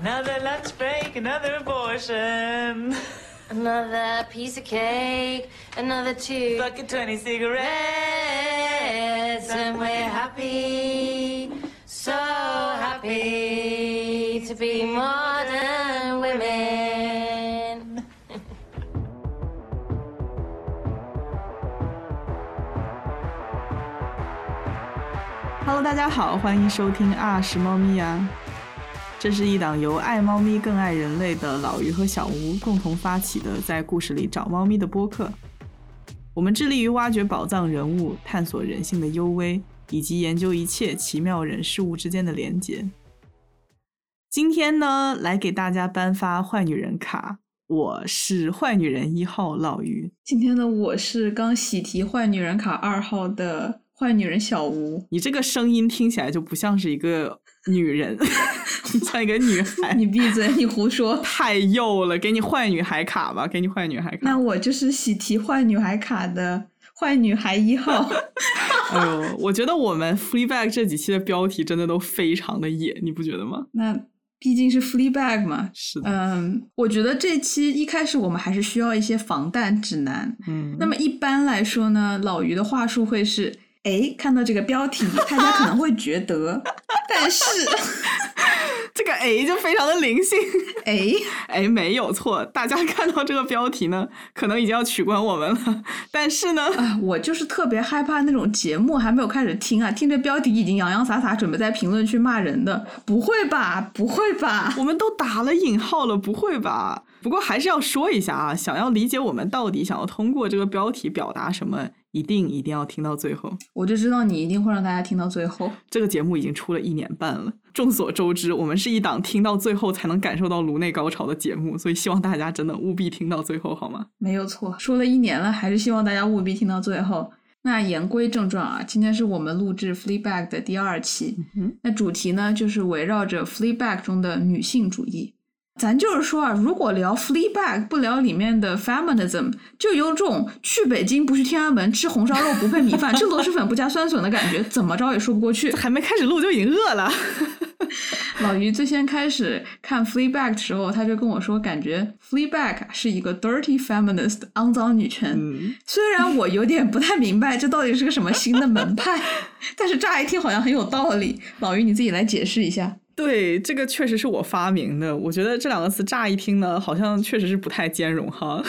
Another lunch break, another abortion. Another piece of cake, another two Fucking 20 cigarettes. and we're happy, so happy to be modern women. Hello，大家好，欢迎收听啊是猫咪呀。 这是一档由爱猫咪更爱人类的老于和小吴共同发起的，在故事里找猫咪的播客。我们致力于挖掘宝藏人物，探索人性的幽微，以及研究一切奇妙人事物之间的连结。今天呢，来给大家颁发坏女人卡，我是坏女人一号老于。今天的我是刚喜提坏女人卡二号的坏女人小吴，你这个声音听起来就不像是一个女人，你 像一个女孩。你闭嘴，你胡说。太幼了，给你坏女孩卡吧，给你坏女孩卡。那我就是喜提坏女孩卡的坏女孩一号。哎呦，我觉得我们 Fleabag 这几期的标题真的都非常的野，你不觉得吗？那毕竟是 Fleabag 嘛。是的，嗯，我觉得这期一开始我们还是需要一些防弹指南。嗯，那么一般来说呢，老于的话术会是：哎，看到这个标题，大家可能会觉得，但是，这个哎就非常的灵性，哎，哎，没有错，大家看到这个标题呢，可能已经要取关我们了，但是呢，啊，我就是特别害怕那种节目还没有开始听啊，听着标题已经洋洋洒洒，准备在评论区骂人的，不会吧？不会吧？我们都打了引号了，不会吧？不过还是要说一下啊，想要理解我们到底想要通过这个标题表达什么，一定一定要听到最后。我就知道你一定会让大家听到最后。这个节目已经出了一年半了，众所周知，我们是一档听到最后才能感受到颅内高潮的节目，所以希望大家真的务必听到最后，好吗？没有错，说了一年了，还是希望大家务必听到最后。那言归正传啊，今天是我们录制《Fleabag》的第二期，嗯那主题呢就是围绕着《Fleabag》中的女性主义。咱就是说啊，如果聊《Fleabag》不聊里面的 feminism，就有种去北京不去天安门，吃红烧肉不配米饭，吃螺蛳粉不加酸笋的感觉，怎么着也说不过去。还没开始录就已经饿了。老于最先开始看《Fleabag》的时候，他就跟我说，感觉《Fleabag》是一个 dirty feminist，肮脏女权。嗯，虽然我有点不太明白这到底是个什么新的门派，但是乍一听好像很有道理。老于你自己来解释一下。对，这个确实是我发明的。我觉得这两个词乍一听呢，好像确实是不太兼容哈。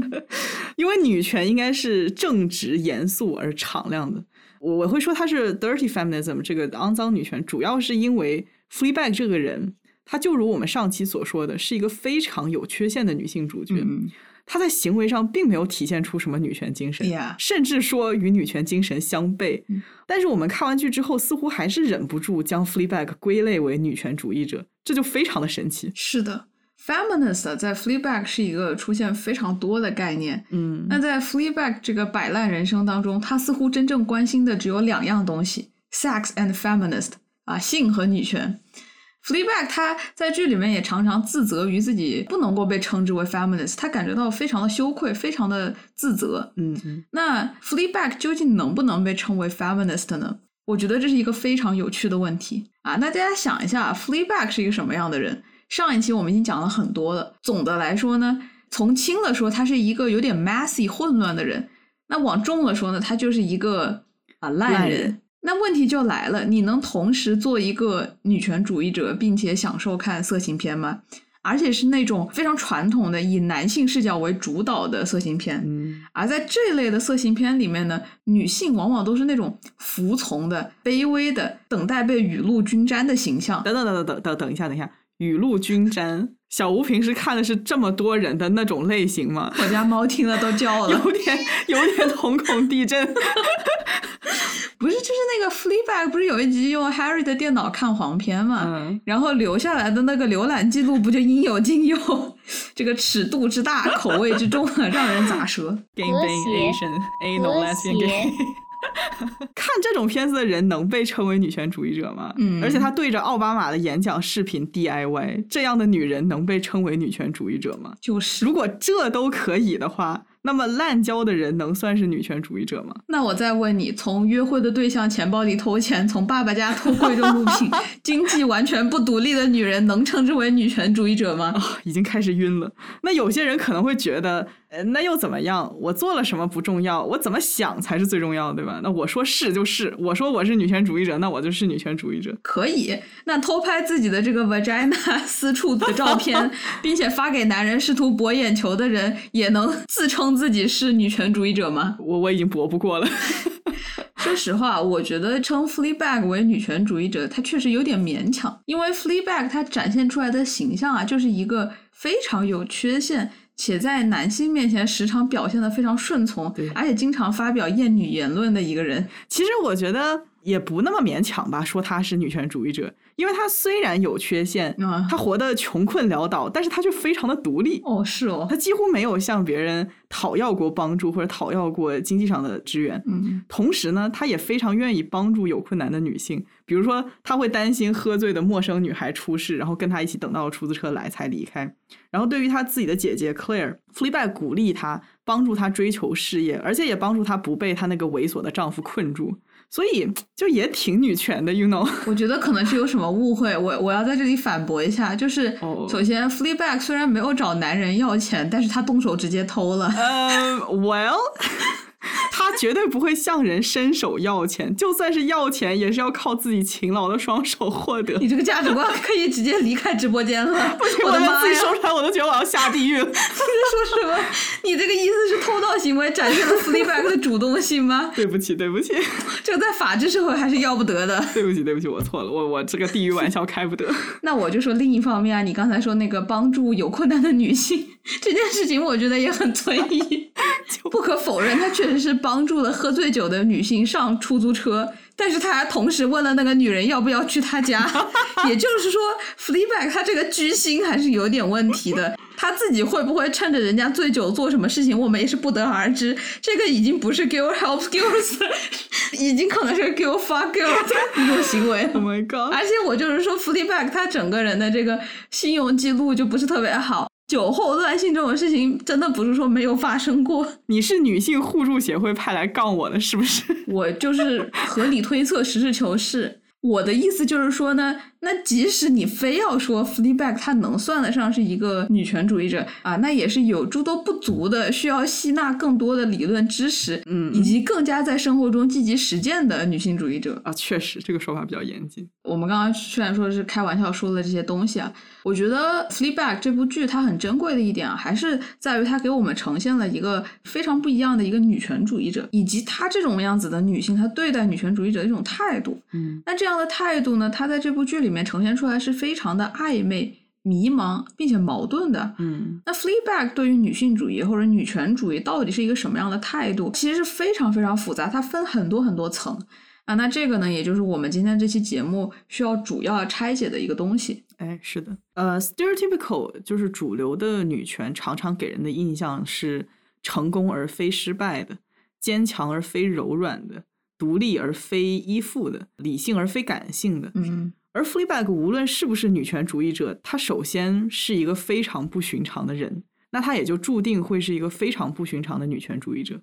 因为女权应该是正直、严肃而敞亮的。我我会说它是 dirty feminism，这个肮脏女权，主要是因为 Fleabag 这个人，她就如我们上期所说的，是一个非常有缺陷的女性主角。嗯她在行为上并没有体现出什么女权精神甚至说与女权精神相悖。嗯但是我们看完剧之后，似乎还是忍不住将 Fleabag 归类为女权主义者，这就非常的神奇。是的，feminist 在 Fleabag 是一个出现非常多的概念。嗯，那在 Fleabag 这个摆烂人生当中，她似乎真正关心的只有两样东西：sex and feminist 啊，性和女权。Fleabag 他在剧里面也常常自责于自己不能够被称之为 feminist，他感觉到非常的羞愧，非常的自责。嗯嗯，那 Fleabag 究竟能不能被称为 feminist 呢？我觉得这是一个非常有趣的问题啊！那大家想一下，Fleabag 是一个什么样的人？上一期我们已经讲了很多了。总的来说呢，从轻了说，他是一个有点 messy 混乱的人；那往重了说呢，他就是一个啊烂人。那问题就来了，你能同时做一个女权主义者，并且享受看色情片吗？而且是那种非常传统的以男性视角为主导的色情片。嗯而在这类的色情片里面呢，女性往往都是那种服从的、卑微的、等待被雨露均沾的形象。等等等等等等等一下，等一下，雨露均沾。小吴平时看的是这么多人的那种类型吗？我家猫听了都叫了，有点有点瞳孔地震。不是，就是那个 Fleabag 不是有一集用 Harry 的电脑看黄片嘛？嗯然后留下来的那个浏览记录不就应有尽有，这个尺度之大，口味之重，让人咋舌？Gang 和 bang 谐 Asian anal 和 lesbian 谐 gay。看这种片子的人能被称为女权主义者吗？嗯而且他对着奥巴马的演讲视频 DIY，这样的女人能被称为女权主义者吗？就是如果这都可以的话，那那么滥交的人能算是女权主义者吗？那我再问你，从约会的对象钱包里偷钱，从爸爸家偷贵重物品，经济完全不独立的女人，能称之为女权主义者吗？啊、已经开始晕了。那有些人可能会觉得，呃，那又怎么样？我做了什么不重要，我怎么想才是最重要的，对吧？那我说是就是，我说我是女权主义者，那我就是女权主义者。可以，那偷拍自己的这个 vagina 私处的照片，并且发给男人试图博眼球的人，也能自称自己是女权主义者吗？我我已经博不过了。说实话，我觉得称 Fleabag 为女权主义者，他确实有点勉强，因为 Fleabag 他展现出来的形象啊，就是一个非常有缺陷。且在男性面前时常表现的非常顺从对，而且经常发表厌女言论的一个人。其实我觉得也不那么勉强吧，说她是女权主义者，因为她虽然有缺陷，嗯她活得穷困潦倒，但是她却非常的独立。哦，是哦她，几乎没有向别人讨要过帮助或者讨要过经济上的支援。嗯，同时呢，她也非常愿意帮助有困难的女性，比如说，他会担心喝醉的陌生女孩出事，然后跟她一起等到出租车来才离开。然后对于他自己的姐姐 Claire，Fleabag 鼓励他，帮助他追求事业，而且也帮助他不被他那个猥琐的丈夫困住。所以就也挺女权的，you know。我觉得可能是有什么误会，我我要在这里反驳一下，就是哦首先 Fleabag 虽然没有找男人要钱，但是他动手直接偷了。呃、w e l l 他绝对不会向人伸手要钱，就算是要钱，也是要靠自己勤劳的双手获得。你这个价值观可以直接离开直播间了，我的我妈呀！自己说出来，我都觉得我要下地狱了。你在说什么？你这个意思是偷盗行为展现了 Fleabag 的主动性吗？对不起，对不起，这个在法治社会还是要不得的。对不起，对不起，我错了，我我这个地狱玩笑开不得。那我就说另一方面啊，你刚才说那个帮助有困难的女性 这件事情，我觉得也很存疑。不可否认，他确实是帮助了喝醉酒的女性上出租车，但是他还同时问了那个女人要不要去他家。也就是说，Fleabag 他这个居心还是有点问题的。他自己会不会趁着人家醉酒做什么事情，我们也是不得而知。这个已经不是 girl help girls，已经可能是 girl fuck girl 的一种行为了。Oh my god！而且我就是说，Fleabag 他整个人的这个信用记录就不是特别好，酒后乱性这种事情真的不是说没有发生过。你是女性互助协会派来杠我的，是不是？我就是合理推测，实事求是。我的意思就是说呢，那即使你非要说 Fleabag 他能算得上是一个女权主义者啊，那也是有诸多不足的，需要吸纳更多的理论知识，嗯以及更加在生活中积极实践的女性主义者。啊，确实这个说法比较严谨。我们刚刚虽然说是开玩笑说的这些东西啊，我觉得《Fleabag》这部剧它很珍贵的一点啊，还是在于它给我们呈现了一个非常不一样的一个女权主义者，以及她这种样子的女性，她对待女权主义者的一种态度。嗯，那这样的态度呢，她在这部剧里面呈现出来是非常的暧昧、迷茫，并且矛盾的。嗯，那 Fleabag 对于女性主义或者女权主义到底是一个什么样的态度，其实是非常非常复杂，它分很多很多层啊。那这个呢，也就是我们今天这期节目需要主要拆解的一个东西。哎，是的，呃，stereotypical 就是主流的女权常常给人的印象是成功而非失败的，坚强而非柔软的，独立而非依附的，理性而非感性的。嗯，而 Fleabag 无论是不是女权主义者，她首先是一个非常不寻常的人，那她也就注定会是一个非常不寻常的女权主义者。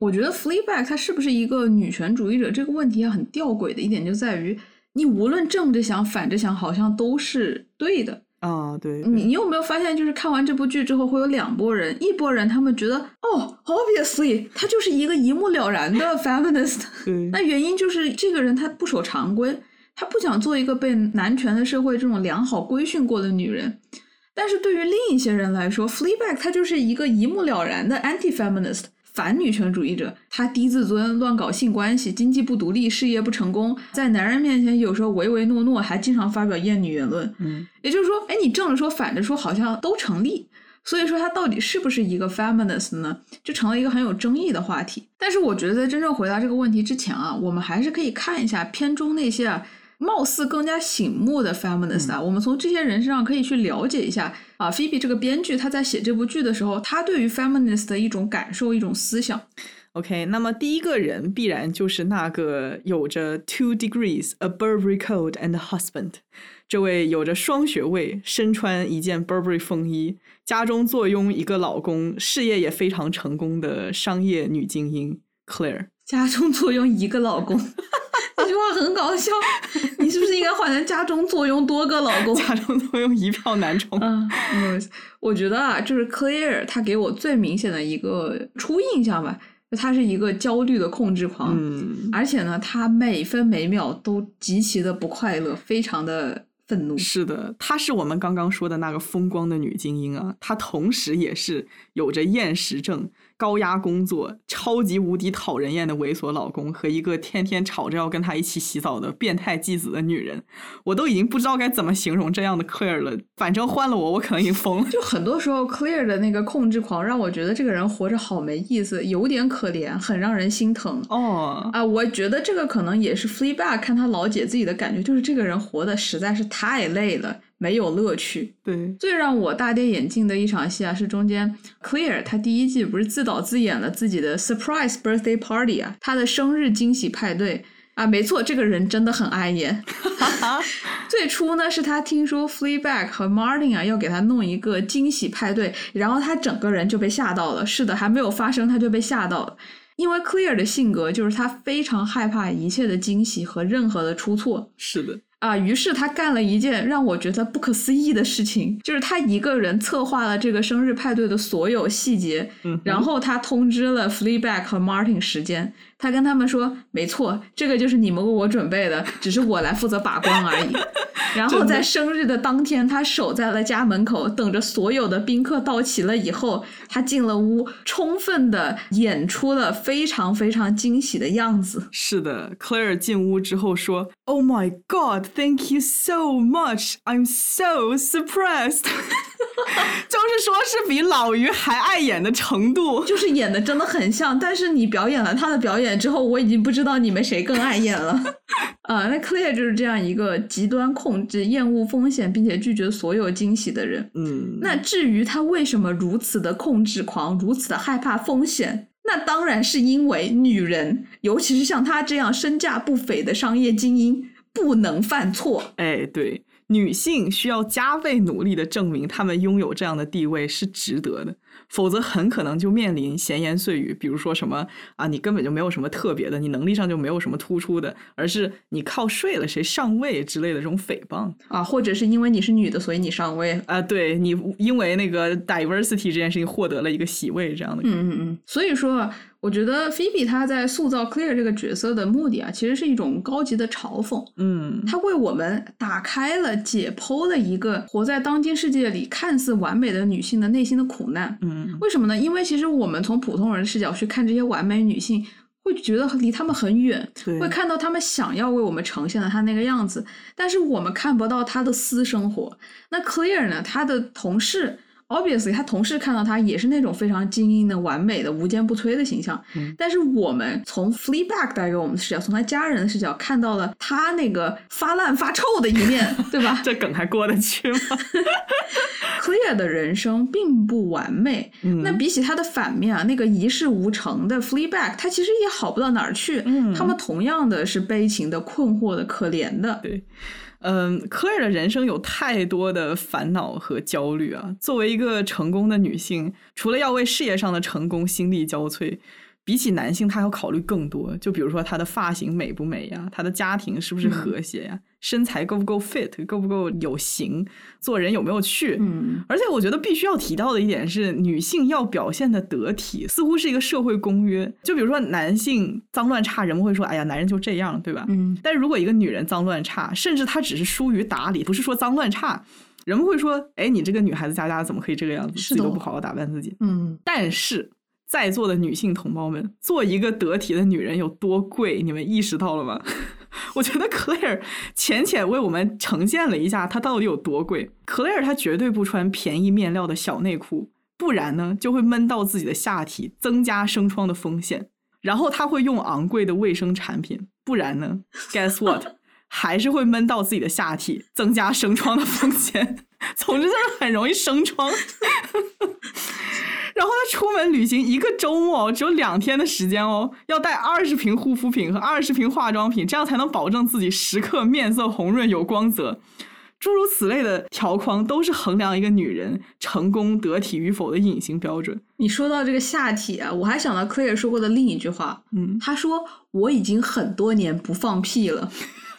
我觉得 Fleabag 她是不是一个女权主义者这个问题啊，很吊诡的一点就在于，你无论正着想反着想，好像都是对的。啊，对，你你有没有发现，就是看完这部剧之后，会有两拨人，一拨人他们觉得哦，obviously 他就是一个一目了然的 feminist，对，那原因就是这个人他不守常规，他不想做一个被男权的社会这种良好规训过的女人。但是对于另一些人来说，Fleabag 她就是一个一目了然的 anti-feminist。反女权主义者，她低自尊，乱搞性关系，经济不独立，事业不成功，在男人面前有时候唯唯诺诺，还经常发表厌女言论。嗯，也就是说，哎，你正着说，反着说，好像都成立。所以说，她到底是不是一个 feminist 呢？就成了一个很有争议的话题。但是，我觉得在真正回答这个问题之前啊，我们还是可以看一下片中那些啊，貌似更加醒目的 feminist 啊，我们从这些人身上可以去了解一下啊，Phoebe 这个编剧他在写这部剧的时候，他对于 feminist 的一种感受、一种思想。OK，那么第一个人必然就是那个有着 two degrees, a Burberry coat and a husband，这位有着双学位、身穿一件 Burberry 风衣、家中坐拥一个老公、事业也非常成功的商业女精英 Claire。家中坐拥一个老公，这句话很搞笑。你是不是应该换成家中坐拥多个老公？家中坐拥一票男 宠。嗯，我觉得啊，就是 Claire，他给我最明显的一个初印象吧，他是一个焦虑的控制狂，嗯，而且呢，他每分每秒都极其的不快乐，非常的愤怒。是的，她是我们刚刚说的那个风光的女精英啊，她同时也是有着厌食症。高压工作、超级无敌讨人厌的猥琐老公和一个天天吵着要跟他一起洗澡的变态继子的女人，我都已经不知道该怎么形容这样的 Claire 了。反正换了我，我可能已经疯了。就很多时候，Claire 的那个控制狂让我觉得这个人活着好没意思，有点可怜，很让人心疼。哦啊，我觉得这个可能也是 Fleabag 看他老姐自己的感觉，就是这个人活的实在是太累了。没有乐趣。对，最让我大跌眼镜的一场戏啊，是中间 Clear 他第一季不是自导自演了自己的 surprise birthday party 啊，他的生日惊喜派对啊，没错，这个人真的很碍眼。最初呢，是他听说 Fleabag 和 Martin 啊要给他弄一个惊喜派对，然后他整个人就被吓到了。是的，还没有发生，他就被吓到了。因为 Clear 的性格就是他非常害怕一切的惊喜和任何的出错。是的。啊，于是他干了一件让我觉得不可思议的事情，就是他一个人策划了这个生日派对的所有细节，然后他通知了 Fleabag 和 Martin 时间。他跟他们说：“没错，这个就是你们为我准备的，只是我来负责把关而已。”然后在生日的当天，他守在了家门口，等着所有的宾客到齐了以后，他进了屋，充分的演出了非常非常惊喜的样子。是的，Claire 进屋之后说：“Oh my God, thank you so much. I'm so surprised。” 就是说，是比老于还爱演的程度，就是演的真的很像。但是你表演了他的表演之后，我已经不知道你们谁更爱演了。啊，那 Claire 就是这样一个极端控制、厌恶风险，并且拒绝所有惊喜的人。嗯，那至于他为什么如此的控制狂，如此的害怕风险，那当然是因为女人，尤其是像他这样身价不菲的商业精英，不能犯错。哎，对。女性需要加倍努力的证明，她们拥有这样的地位是值得的，否则很可能就面临闲言碎语，比如说什么啊，你根本就没有什么特别的，你能力上就没有什么突出的，而是你靠睡了谁上位之类的这种诽谤。啊，或者是因为你是女的，所以你上位。啊，对你因为那个 diversity 这件事情获得了一个席位这样的，嗯嗯嗯，所以说。我觉得菲比她在塑造 Claire 这个角色的目的啊，其实是一种高级的嘲讽。嗯，她为我们打开了、解剖了一个活在当今世界里看似完美的女性的内心的苦难。嗯，为什么呢？因为其实我们从普通人的视角去看这些完美女性，会觉得离她们很远，会看到她们想要为我们呈现的她那个样子，但是我们看不到她的私生活。那 Claire 呢？她的同事。Obviously，他同事看到他也是那种非常精英的、完美的、无坚不摧的形象。但是我们从 Fleabag 带给我们的视角，从他家人的视角看到了他那个发烂发臭的一面，对吧？这梗还过得去吗？Clear 的人生并不完美。那比起他的反面啊，那个一事无成的 Fleabag，他其实也好不到哪儿去。他们同样的是悲情的、困惑的、可怜的。对。嗯，科尔的人生有太多的烦恼和焦虑啊。作为一个成功的女性，除了要为事业上的成功心力交瘁，比起男性，她要考虑更多。就比如说她的发型美不美呀，她的家庭是不是和谐呀？身材够不够 fit，够不够有型，做人有没有趣？嗯，而且我觉得必须要提到的一点是，女性要表现的得体，似乎是一个社会公约。就比如说男性脏乱差，人们会说，哎呀，男人就这样，对吧？嗯。但是如果一个女人脏乱差，甚至她只是疏于打理，不是说脏乱差，人们会说，哎，你这个女孩子家家怎么可以这个样子，自己都不好好打扮自己？嗯。但是在座的女性同胞们，做一个得体的女人有多贵，你们意识到了吗？我觉得克莱尔浅浅为我们呈现了一下她到底有多贵。克莱尔她绝对不穿便宜面料的小内裤，不然呢就会闷到自己的下体，增加生疮的风险。然后她会用昂贵的卫生产品，不然呢，Guess what，还是会闷到自己的下体，增加生疮的风险。总之就是很容易生疮。然后他出门旅行一个周末只有两天的时间哦，要带二十瓶护肤品和二十瓶化妆品，这样才能保证自己时刻面色红润有光泽。诸如此类的条框都是衡量一个女人成功得体与否的隐形标准。你说到这个下体啊，我还想到 Claire 说过的另一句话，嗯，他说我已经很多年不放屁了。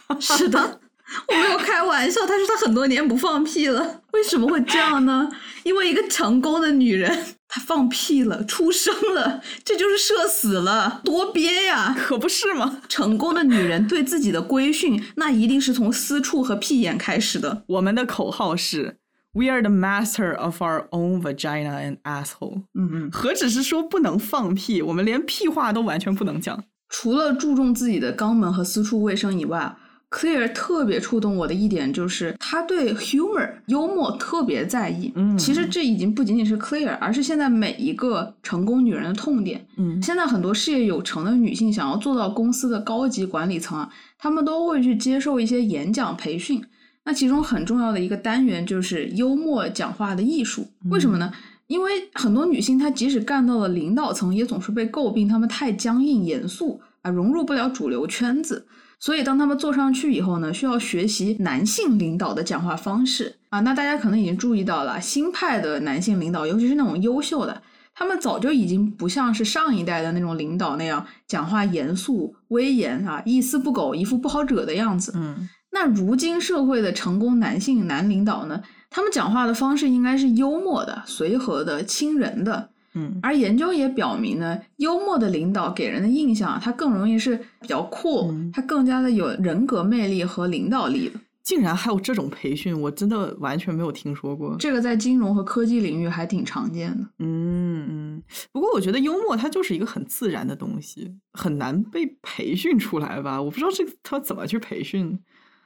是的，我没有开玩笑，他说他很多年不放屁了。为什么会这样呢？因为一个成功的女人，她放屁了，出生了，这就是社死了，多憋呀！可不是吗？成功的女人对自己的规训，那一定是从私处和屁眼开始的。我们的口号是 “We are the master of our own vagina and asshole”。嗯嗯，何止是说不能放屁，我们连屁话都完全不能讲。除了注重自己的肛门和私处卫生以外，Clear 特别触动我的一点就是他对 humor 幽默特别在意。嗯其实这已经不仅仅是 Clear，而是现在每一个成功女人的痛点。嗯现在很多事业有成的女性想要做到公司的高级管理层啊，她们都会去接受一些演讲培训。那其中很重要的一个单元就是幽默讲话的艺术。为什么呢？因为很多女性她即使干到了领导层，也总是被诟病她们太僵硬严肃啊，融入不了主流圈子。所以当他们坐上去以后呢，需要学习男性领导的讲话方式啊。那大家可能已经注意到了，新派的男性领导，尤其是那种优秀的，他们早就已经不像是上一代的那种领导那样讲话严肃、威严啊，一丝不苟，一副不好惹的样子。嗯那如今社会的成功男性男领导呢，他们讲话的方式应该是幽默的、随和的、亲人的。嗯而研究也表明呢，幽默的领导给人的印象啊，他更容易是比较酷，嗯他更加的有人格魅力和领导力的。竟然还有这种培训，我真的完全没有听说过。这个在金融和科技领域还挺常见的。嗯嗯，不过我觉得幽默它就是一个很自然的东西，很难被培训出来吧？我不知道这个它怎么去培训。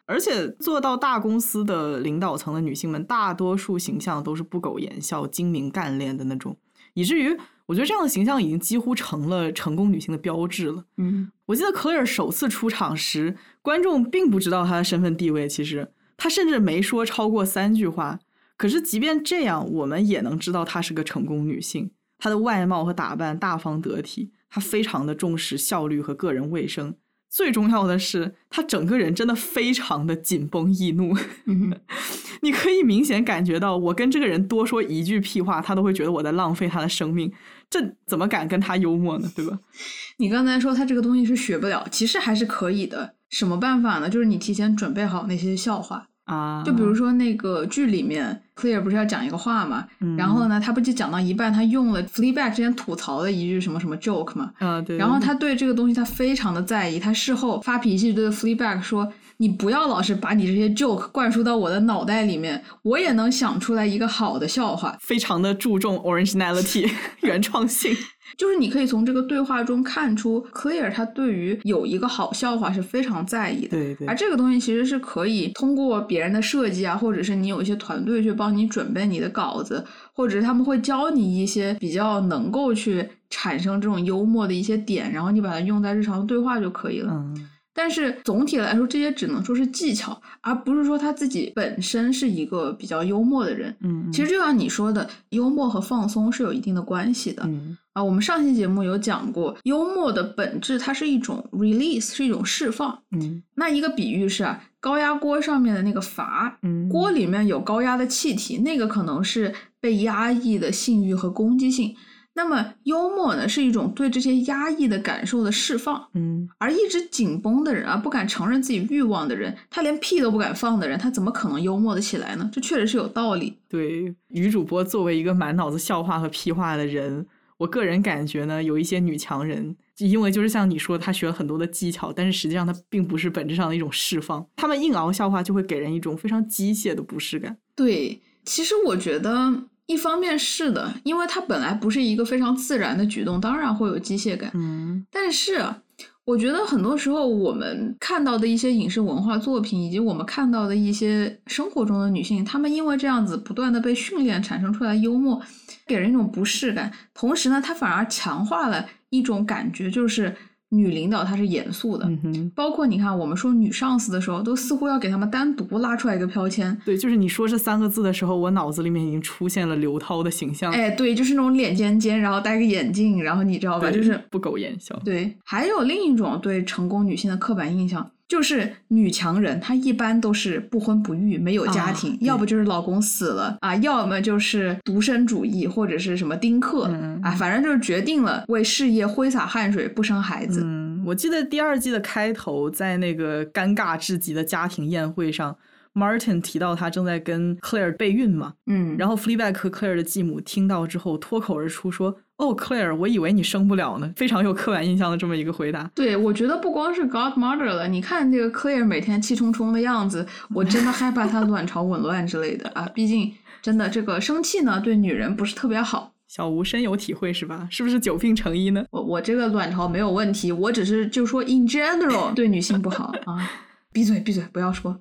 而且做到大公司的领导层的女性们，大多数形象都是不苟言笑、精明干练的那种，以至于我觉得这样的形象已经几乎成了成功女性的标志了。嗯，我记得 Claire 首次出场时，观众并不知道她的身份地位，其实她甚至没说超过三句话。可是即便这样，我们也能知道她是个成功女性。她的外貌和打扮大方得体，她非常的重视效率和个人卫生。最重要的是，他整个人真的非常的紧绷易怒。嗯 你可以明显感觉到，我跟这个人多说一句屁话，他都会觉得我在浪费他的生命。这怎么敢跟他幽默呢？对吧？你刚才说他这个东西是学不了，其实还是可以的。什么办法呢？就是你提前准备好那些笑话。啊，就比如说那个剧里面，Clear 不是要讲一个话嘛，嗯然后呢，他不就讲到一半，他用了 Fleabag 之前吐槽的一句什么什么 joke 嘛，啊，对。然后他对这个东西他非常的在意，他事后发脾气对 Fleabag 说：“你不要老是把你这些 joke 灌输到我的脑袋里面，我也能想出来一个好的笑话。非常的注重 originality 原创性。”就是你可以从这个对话中看出，Clear 他对于有一个好笑话是非常在意的。对对而这个东西其实是可以通过别人的设计啊，或者是你有一些团队去帮你准备你的稿子，或者是他们会教你一些比较能够去产生这种幽默的一些点，然后你把它用在日常的对话就可以了。嗯但是总体来说，这些只能说是技巧，而不是说他自己本身是一个比较幽默的人。嗯，其实就像你说的，幽默和放松是有一定的关系的。嗯啊，我们上期节目有讲过，幽默的本质它是一种 release，是一种释放。嗯那一个比喻是啊，高压锅上面的那个阀，嗯，锅里面有高压的气体，那个可能是被压抑的性欲和攻击性。那么幽默呢，是一种对这些压抑的感受的释放。嗯而一直紧绷的人啊，不敢承认自己欲望的人，他连屁都不敢放的人，他怎么可能幽默的起来呢？这确实是有道理。对，女主播作为一个满脑子笑话和屁话的人，我个人感觉呢，有一些女强人，因为就是像你说，她学了很多的技巧，但是实际上她并不是本质上的一种释放，她们硬熬笑话就会给人一种非常机械的不适感。对，其实我觉得一方面是的，因为它本来不是一个非常自然的举动，当然会有机械感。嗯但是啊，我觉得很多时候我们看到的一些影视文化作品，以及我们看到的一些生活中的女性，她们因为这样子不断的被训练产生出来幽默，给人一种不适感。同时呢，它反而强化了一种感觉，就是女领导她是严肃的。嗯哼，包括你看，我们说女上司的时候，都似乎要给她们单独拉出来一个标签。对，就是你说这三个字的时候，我脑子里面已经出现了刘涛的形象，哎，对，就是那种脸尖尖，然后戴个眼镜，然后你知道吧，就是不苟言笑。对。还有另一种对成功女性的刻板印象，就是女强人，她一般都是不婚不育，没有家庭，啊要不就是老公死了啊，要么就是独身主义，或者是什么丁克、嗯啊，反正就是决定了为事业挥洒汗水，不生孩子。嗯，我记得第二季的开头，在那个尴尬至极的家庭宴会上，Martin 提到他正在跟 Claire 备孕嘛，嗯，然后 Fleabag 和 Claire 的继母听到之后脱口而出说：“哦，Claire，我以为你生不了呢。”非常有刻板印象的这么一个回答。对，我觉得不光是 Godmother 了，你看这个 Claire 每天气冲冲的样子，我真的害怕她卵巢紊乱之类的啊。毕竟真的这个生气呢，对女人不是特别好。小吴深有体会是吧？是不是久病成医呢？我我这个卵巢没有问题，我只是就说 in general 对女性不好啊。闭嘴闭嘴，不要说。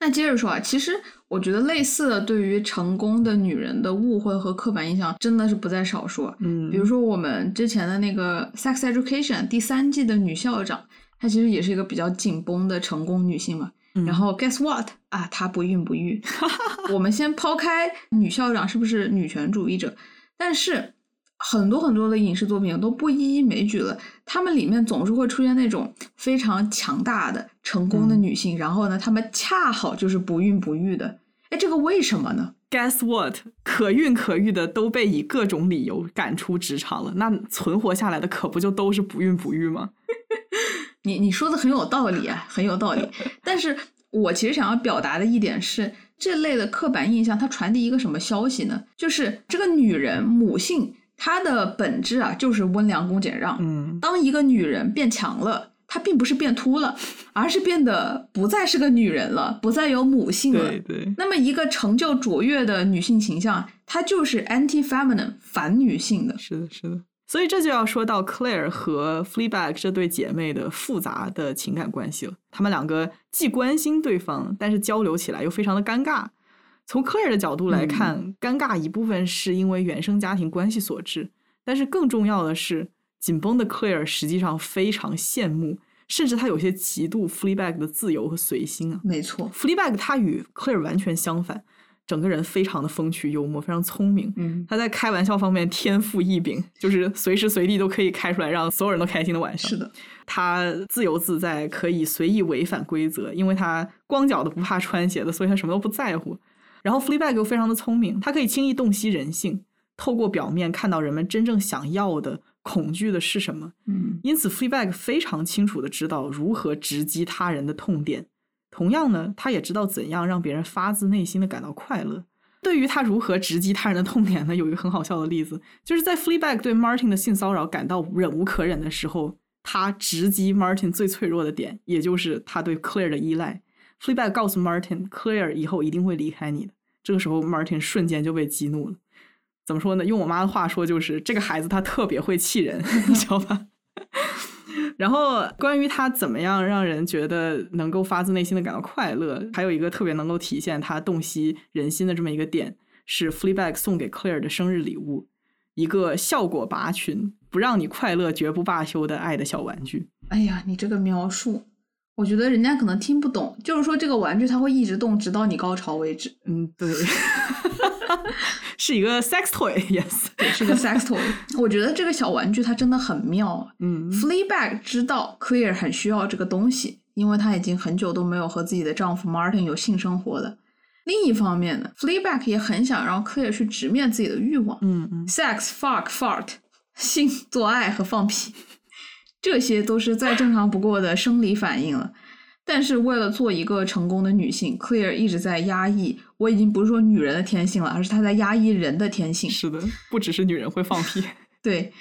那接着说啊，其实我觉得类似的对于成功的女人的误会和刻板印象真的是不在少数。嗯比如说我们之前的那个《Sex Education》第三季的女校长，她其实也是一个比较紧绷的成功女性嘛。嗯然后 guess what 啊，她不孕不育。我们先抛开女校长是不是女权主义者，但是很多很多的影视作品都不一一枚举了，他们里面总是会出现那种非常强大的成功的嗯女性，然后呢，她们恰好就是不孕不育的。哎，这个为什么呢？Guess what？可孕可育的都被以各种理由赶出职场了，那存活下来的可不就都是不孕不育吗？你你说的很有道理啊，很有道理。但是我其实想要表达的一点是，这类的刻板印象它传递一个什么消息呢？就是这个女人母性她的本质啊，就是温良恭俭让。嗯，当一个女人变强了，她并不是变秃了，而是变得不再是个女人了，不再有母性了。对对，那么，一个成就卓越的女性形象，她就是 anti-feminine 反女性的。是的，是的。所以这就要说到 Claire 和 Fleabag 这对姐妹的复杂的情感关系了。她们两个既关心对方，但是交流起来又非常的尴尬。从 Claire 的角度来看，尴尬一部分是因为原生家庭关系所致，但是更重要的是，紧绷的 Claire 实际上非常羡慕，甚至他有些嫉妒 Fleabag 的自由和随心啊。没错，Fleabag 他与 Claire 完全相反，整个人非常的风趣幽默，非常聪明。嗯，他在开玩笑方面天赋异禀，就是随时随地都可以开出来让所有人都开心的玩笑。是的，他自由自在，可以随意违反规则，因为他光脚的不怕穿鞋的，所以他什么都不在乎。然后 Fleabag 又非常的聪明，他可以轻易洞悉人性，透过表面看到人们真正想要的、恐惧的是什么。嗯因此，Fleabag 非常清楚的知道如何直击他人的痛点。同样呢，他也知道怎样让别人发自内心的感到快乐。对于他如何直击他人的痛点呢，有一个很好笑的例子，就是在 Fleabag 对 Martin 的性骚扰感到忍无可忍的时候，他直击 Martin 最脆弱的点，也就是他对 Claire 的依赖。Fleabag 告诉 Martin，Claire 以后一定会离开你的。这个时候，Martin 瞬间就被激怒了。怎么说呢？用我妈的话说，就是这个孩子他特别会气人，你知道吧？然后关于他怎么样让人觉得能够发自内心的感到快乐，还有一个特别能够体现他洞悉人心的这么一个点，是 Fleabag 送给 Claire 的生日礼物，一个效果拔群、不让你快乐绝不罢休的爱的小玩具。哎呀，你这个描述，我觉得人家可能听不懂，就是说这个玩具它会一直动，直到你高潮为止。嗯，对，是一个 sex toy，yes。对，是个 sex toy。我觉得这个小玩具它真的很妙。嗯 Fleabag 知道 Claire 很需要这个东西，因为她已经很久都没有和自己的丈夫 Martin 有性生活了。另一方面呢，Fleabag 也很想让 Claire 去直面自己的欲望。嗯嗯，sex、fuck、fart，性、做爱和放屁，这些都是再正常不过的生理反应了。但是为了做一个成功的女性，Claire 一直在压抑。我已经不是说女人的天性了，而是她在压抑人的天性。是的，不只是女人会放屁。对，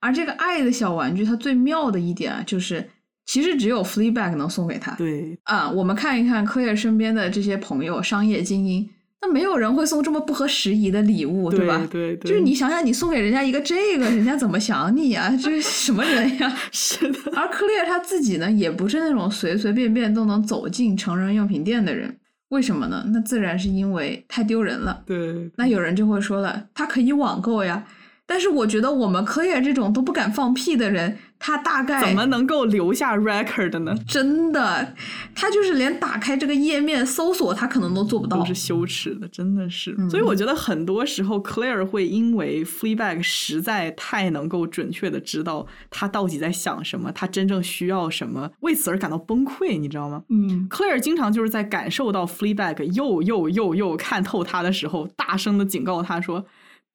而这个爱的小玩具，它最妙的一点啊，就是其实只有 Fleabag 能送给她。对，啊，我们看一看 Claire 身边的这些朋友，商业精英，那没有人会送这么不合时宜的礼物，对吧？对对，就是你想想，你送给人家一个这个，人家怎么想你呀、这是什么人呀？是的，而 Claire 她自己呢，也不是那种随随便便都能走进成人用品店的人。为什么呢？那自然是因为太丢人了。对，那有人就会说了，他可以网购呀，但是我觉得我们 Claire 这种都不敢放屁的人，他大概怎么能够留下 record 呢？真的，他就是连打开这个页面搜索，他可能都做不到，都是羞耻的，真的是。嗯所以我觉得很多时候 Claire 会因为 Fleabag 实在太能够准确的知道他到底在想什么，他真正需要什么，为此而感到崩溃，你知道吗？嗯，Claire 经常就是在感受到 Fleabag 又又又又看透他的时候，大声的警告他说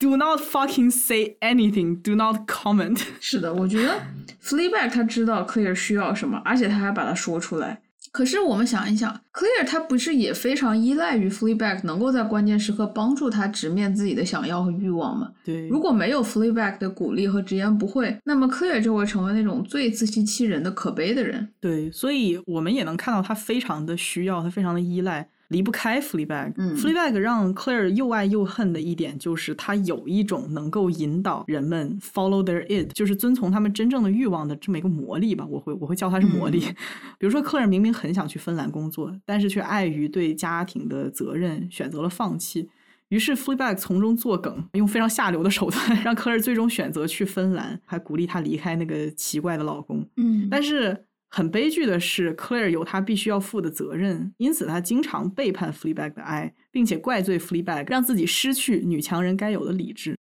：“Do not fucking say anything. Do not comment.” 是的，我觉得 Fleabag 他知道 Claire 需要什么，而且他还把它说出来。可是我们想一想，Claire 他不是也非常依赖于 Fleabag 能够在关键时刻帮助他直面自己的想要和欲望吗？对，如果没有 Fleabag 的鼓励和直言不讳，那么 Claire 就会成为那种最自欺欺人的可悲的人。对，所以我们也能看到他非常的需要，他非常的依赖，离不开 Fleabag。嗯 Fleabag 让 Claire 又爱又恨的一点就是他有一种能够引导人们 follow their id，就是遵从他们真正的欲望的这么一个魔力吧。我会我会叫它是魔力。比如说，Claire 明明很想去芬兰工作，但是却碍于对家庭的责任选择了放弃。于是 Fleabag 从中作梗，用非常下流的手段让 Claire 最终选择去芬兰，还鼓励她离开那个奇怪的老公。嗯但是很悲剧的是，Claire 有她必须要负的责任，因此她经常背叛 Fleabag 的爱，并且怪罪 Fleabag 让自己失去女强人该有的理智。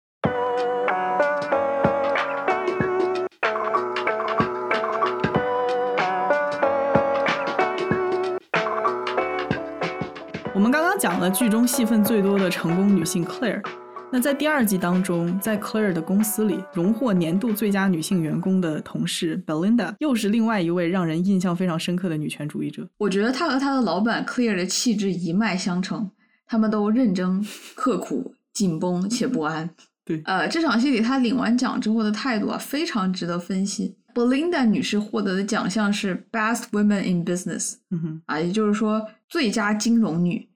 我们刚刚讲了剧中戏份最多的成功女性 Claire，那在第二季当中，在 Claire 的公司里，荣获年度最佳女性员工的同事 Belinda 又是另外一位让人印象非常深刻的女权主义者。我觉得她和她的老板 Claire 的气质一脉相承，他们都认真、刻苦、紧绷且不安。对呃，这场戏里她领完奖之后的态度啊，非常值得分析。Belinda 女士获得的奖项是 Best Women in Business 嗯哼，啊，也就是说最佳金融女。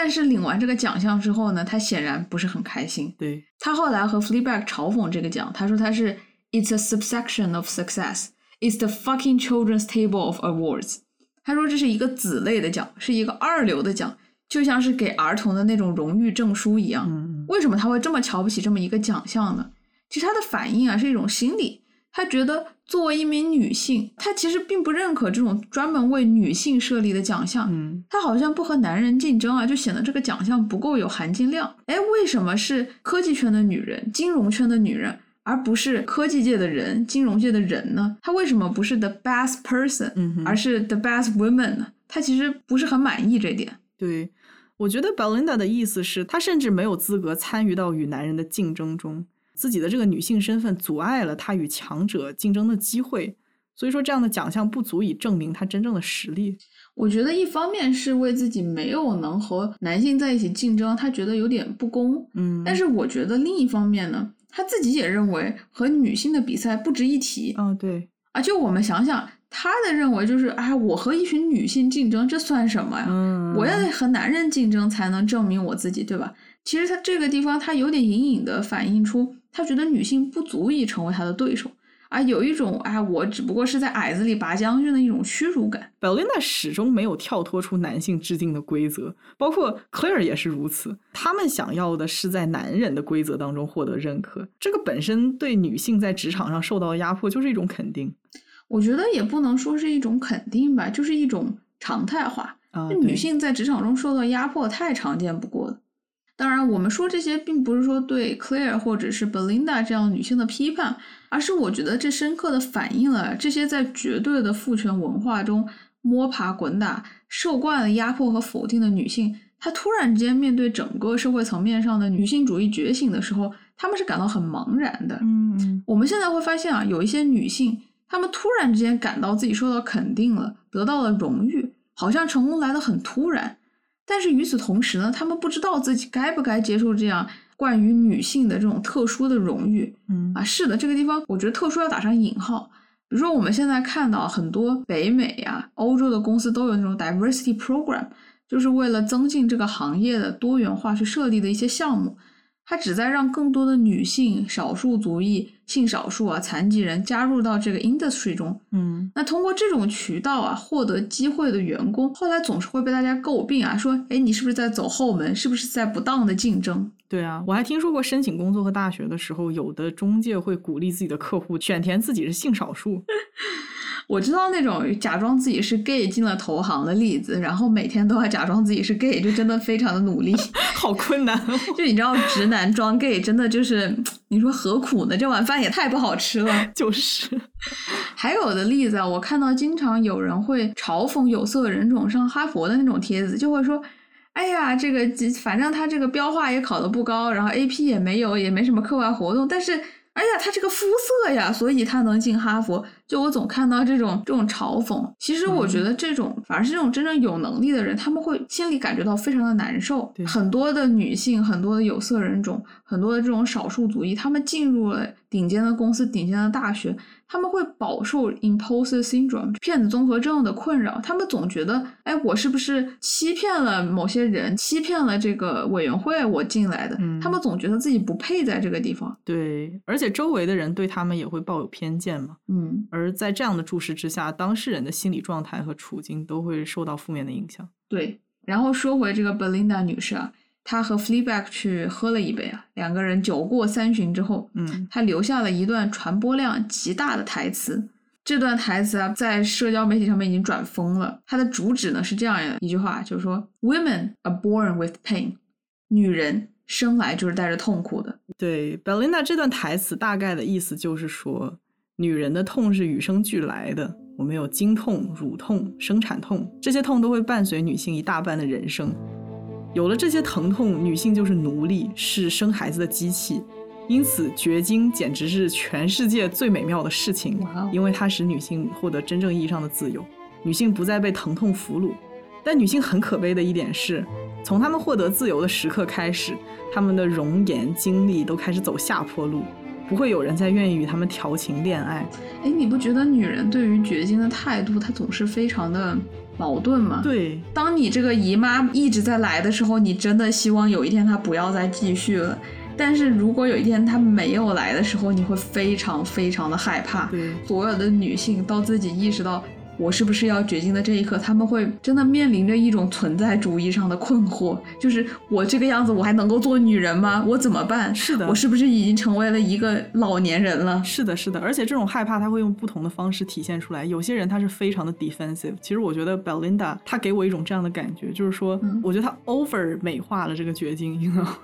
但是领完这个奖项之后呢，他显然不是很开心。对，他后来和 Fleabag 嘲讽这个奖，他说他是 "It's a subsection of success. It's the fucking children's table of awards." 他说这是一个子类的奖，是一个二流的奖，就像是给儿童的那种荣誉证书一样。嗯为什么他会这么瞧不起这么一个奖项呢？其实他的反应啊是一种心理，他觉得作为一名女性，她其实并不认可这种专门为女性设立的奖项。嗯她好像不和男人竞争啊，就显得这个奖项不够有含金量。哎，为什么是科技圈的女人、金融圈的女人，而不是科技界的人、金融界的人呢？她为什么不是 the best person，、嗯哼而是 the best woman 呢？她其实不是很满意这点。对，我觉得 Belinda 的意思是，她甚至没有资格参与到与男人的竞争中，自己的这个女性身份阻碍了她与强者竞争的机会。所以说，这样的奖项不足以证明她真正的实力。我觉得一方面是为自己没有能和男性在一起竞争，他觉得有点不公。嗯，但是我觉得另一方面呢，他自己也认为和女性的比赛不值一提。哦，对，啊，就我们想想，他的认为就是，啊，我和一群女性竞争，这算什么呀？嗯，我要和男人竞争才能证明我自己，对吧？其实他这个地方，他有点隐隐的反映出，他觉得女性不足以成为他的对手，而，有一种哎，我只不过是在矮子里拔将军的一种屈辱感。Belinda 始终没有跳脱出男性制定的规则，包括 Claire 也是如此。他们想要的是在男人的规则当中获得认可，这个本身对女性在职场上受到的压迫就是一种肯定我觉得也不能说是一种肯定吧，就是一种常态化。啊。女性在职场中受到压迫太常见不过了。当然，我们说这些并不是说对 Claire 或者是 Belinda 这样女性的批判，而是我觉得这深刻的反映了这些在绝对的父权文化中摸爬滚打、受惯了压迫和否定的女性，她突然之间面对整个社会层面上的女性主义觉醒的时候，她们是感到很茫然的。嗯我们现在会发现啊，有一些女性，她们突然之间感到自己受到肯定了，得到了荣誉，好像成功来得很突然。但是与此同时呢，他们不知道自己该不该接受这样关于女性的这种特殊的荣誉嗯啊。是的，这个地方我觉得特殊要打上引号。比如说我们现在看到很多北美呀、欧洲的公司都有那种 diversity program，就是为了增进这个行业的多元化去设立的一些项目。它旨在让更多的女性、少数族裔、性少数啊、残疾人加入到这个 industry 中。嗯，那通过这种渠道啊获得机会的员工，后来总是会被大家诟病啊，说，哎，你是不是在走后门？是不是在不当的竞争？对啊，我还听说过申请工作和大学的时候，有的中介会鼓励自己的客户选填自己是性少数。我知道那种假装自己是 gay 进了投行的例子，然后每天都要假装自己是 gay，就真的非常的努力。好困难哦。就你知道，直男装 gay 真的就是，你说何苦呢？这碗饭也太不好吃了。就是，还有的例子啊，我看到经常有人会嘲讽有色人种上哈佛的那种帖子，就会说。哎呀，这个反正他这个标化也考得不高，然后 AP 也没有，也没什么课外活动，但是哎呀，他这个肤色呀，所以他能进哈佛。就我总看到这种这种嘲讽，其实我觉得这种、反而是这种真正有能力的人，他们会心里感觉到非常的难受。很多的女性，很多的有色人种，很多的这种少数族裔，他们进入了顶尖的公司、顶尖的大学，他们会饱受 imposter syndrome 骗子综合症的困扰。他们总觉得，哎，我是不是欺骗了某些人，欺骗了这个委员会，我进来的？嗯、他们总觉得自己不配在这个地方。对，而且周围的人对他们也会抱有偏见嘛。嗯。而在这样的注视之下，当事人的心理状态和处境都会受到负面的影响。对，然后说回这个 Belinda 女士啊，她和 Fleabag 去喝了一杯啊，两个人酒过三巡之后，嗯，他留下了一段传播量极大的台词。这段台词啊，在社交媒体上面已经转疯了。它的主旨呢是这样的一句话，就是说：“Women are born with pain，女人生来就是带着痛苦的。”对，Belinda 这段台词大概的意思就是说。女人的痛是与生俱来的，我们有经痛、乳痛、生产痛，这些痛都会伴随女性一大半的人生。有了这些疼痛，女性就是奴隶，是生孩子的机器。因此，绝经简直是全世界最美妙的事情，因为它使女性获得真正意义上的自由，女性不再被疼痛俘虏。但女性很可悲的一点是，从她们获得自由的时刻开始，她们的容颜、精力都开始走下坡路。不会有人再愿意与他们调情恋爱。哎，你不觉得女人对于绝经的态度，她总是非常的矛盾吗？对，当你这个姨妈一直在来的时候，你真的希望有一天她不要再继续了。但是如果有一天她没有来的时候，你会非常非常的害怕。对，所有的女性到自己意识到。我是不是要绝经的这一刻，他们会真的面临着一种存在主义上的困惑，就是我这个样子，我还能够做女人吗？我怎么办？是的，我是不是已经成为了一个老年人了？是的，是的，而且这种害怕他会用不同的方式体现出来。有些人他是非常的 defensive，其实我觉得 Belinda 她给我一种这样的感觉，就是说，嗯、我觉得她 over 美化了这个绝经？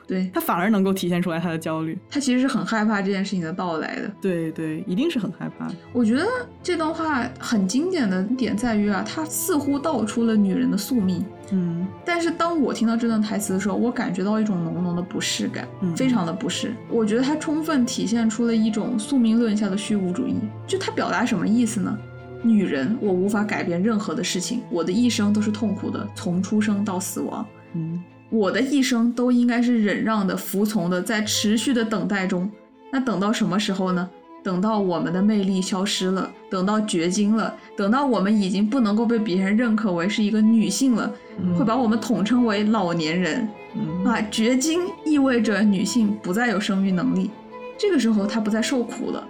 对，她反而能够体现出来她的焦虑。她其实是很害怕这件事情的到来的。对对，一定是很害怕。我觉得这段话很经典的点在于啊。它似乎道出了女人的宿命，嗯，但是当我听到这段台词的时候，我感觉到一种浓浓的不适感，嗯、非常的不适。我觉得它充分体现出了一种宿命论下的虚无主义。就它表达什么意思呢？女人，我无法改变任何的事情，我的一生都是痛苦的，从出生到死亡，嗯，我的一生都应该是忍让的、服从的，在持续的等待中。那等到什么时候呢？等到我们的魅力消失了，等到绝经了，等到我们已经不能够被别人认可为是一个女性了，嗯、会把我们统称为老年人。嗯、啊，绝经意味着女性不再有生育能力，这个时候她不再受苦了。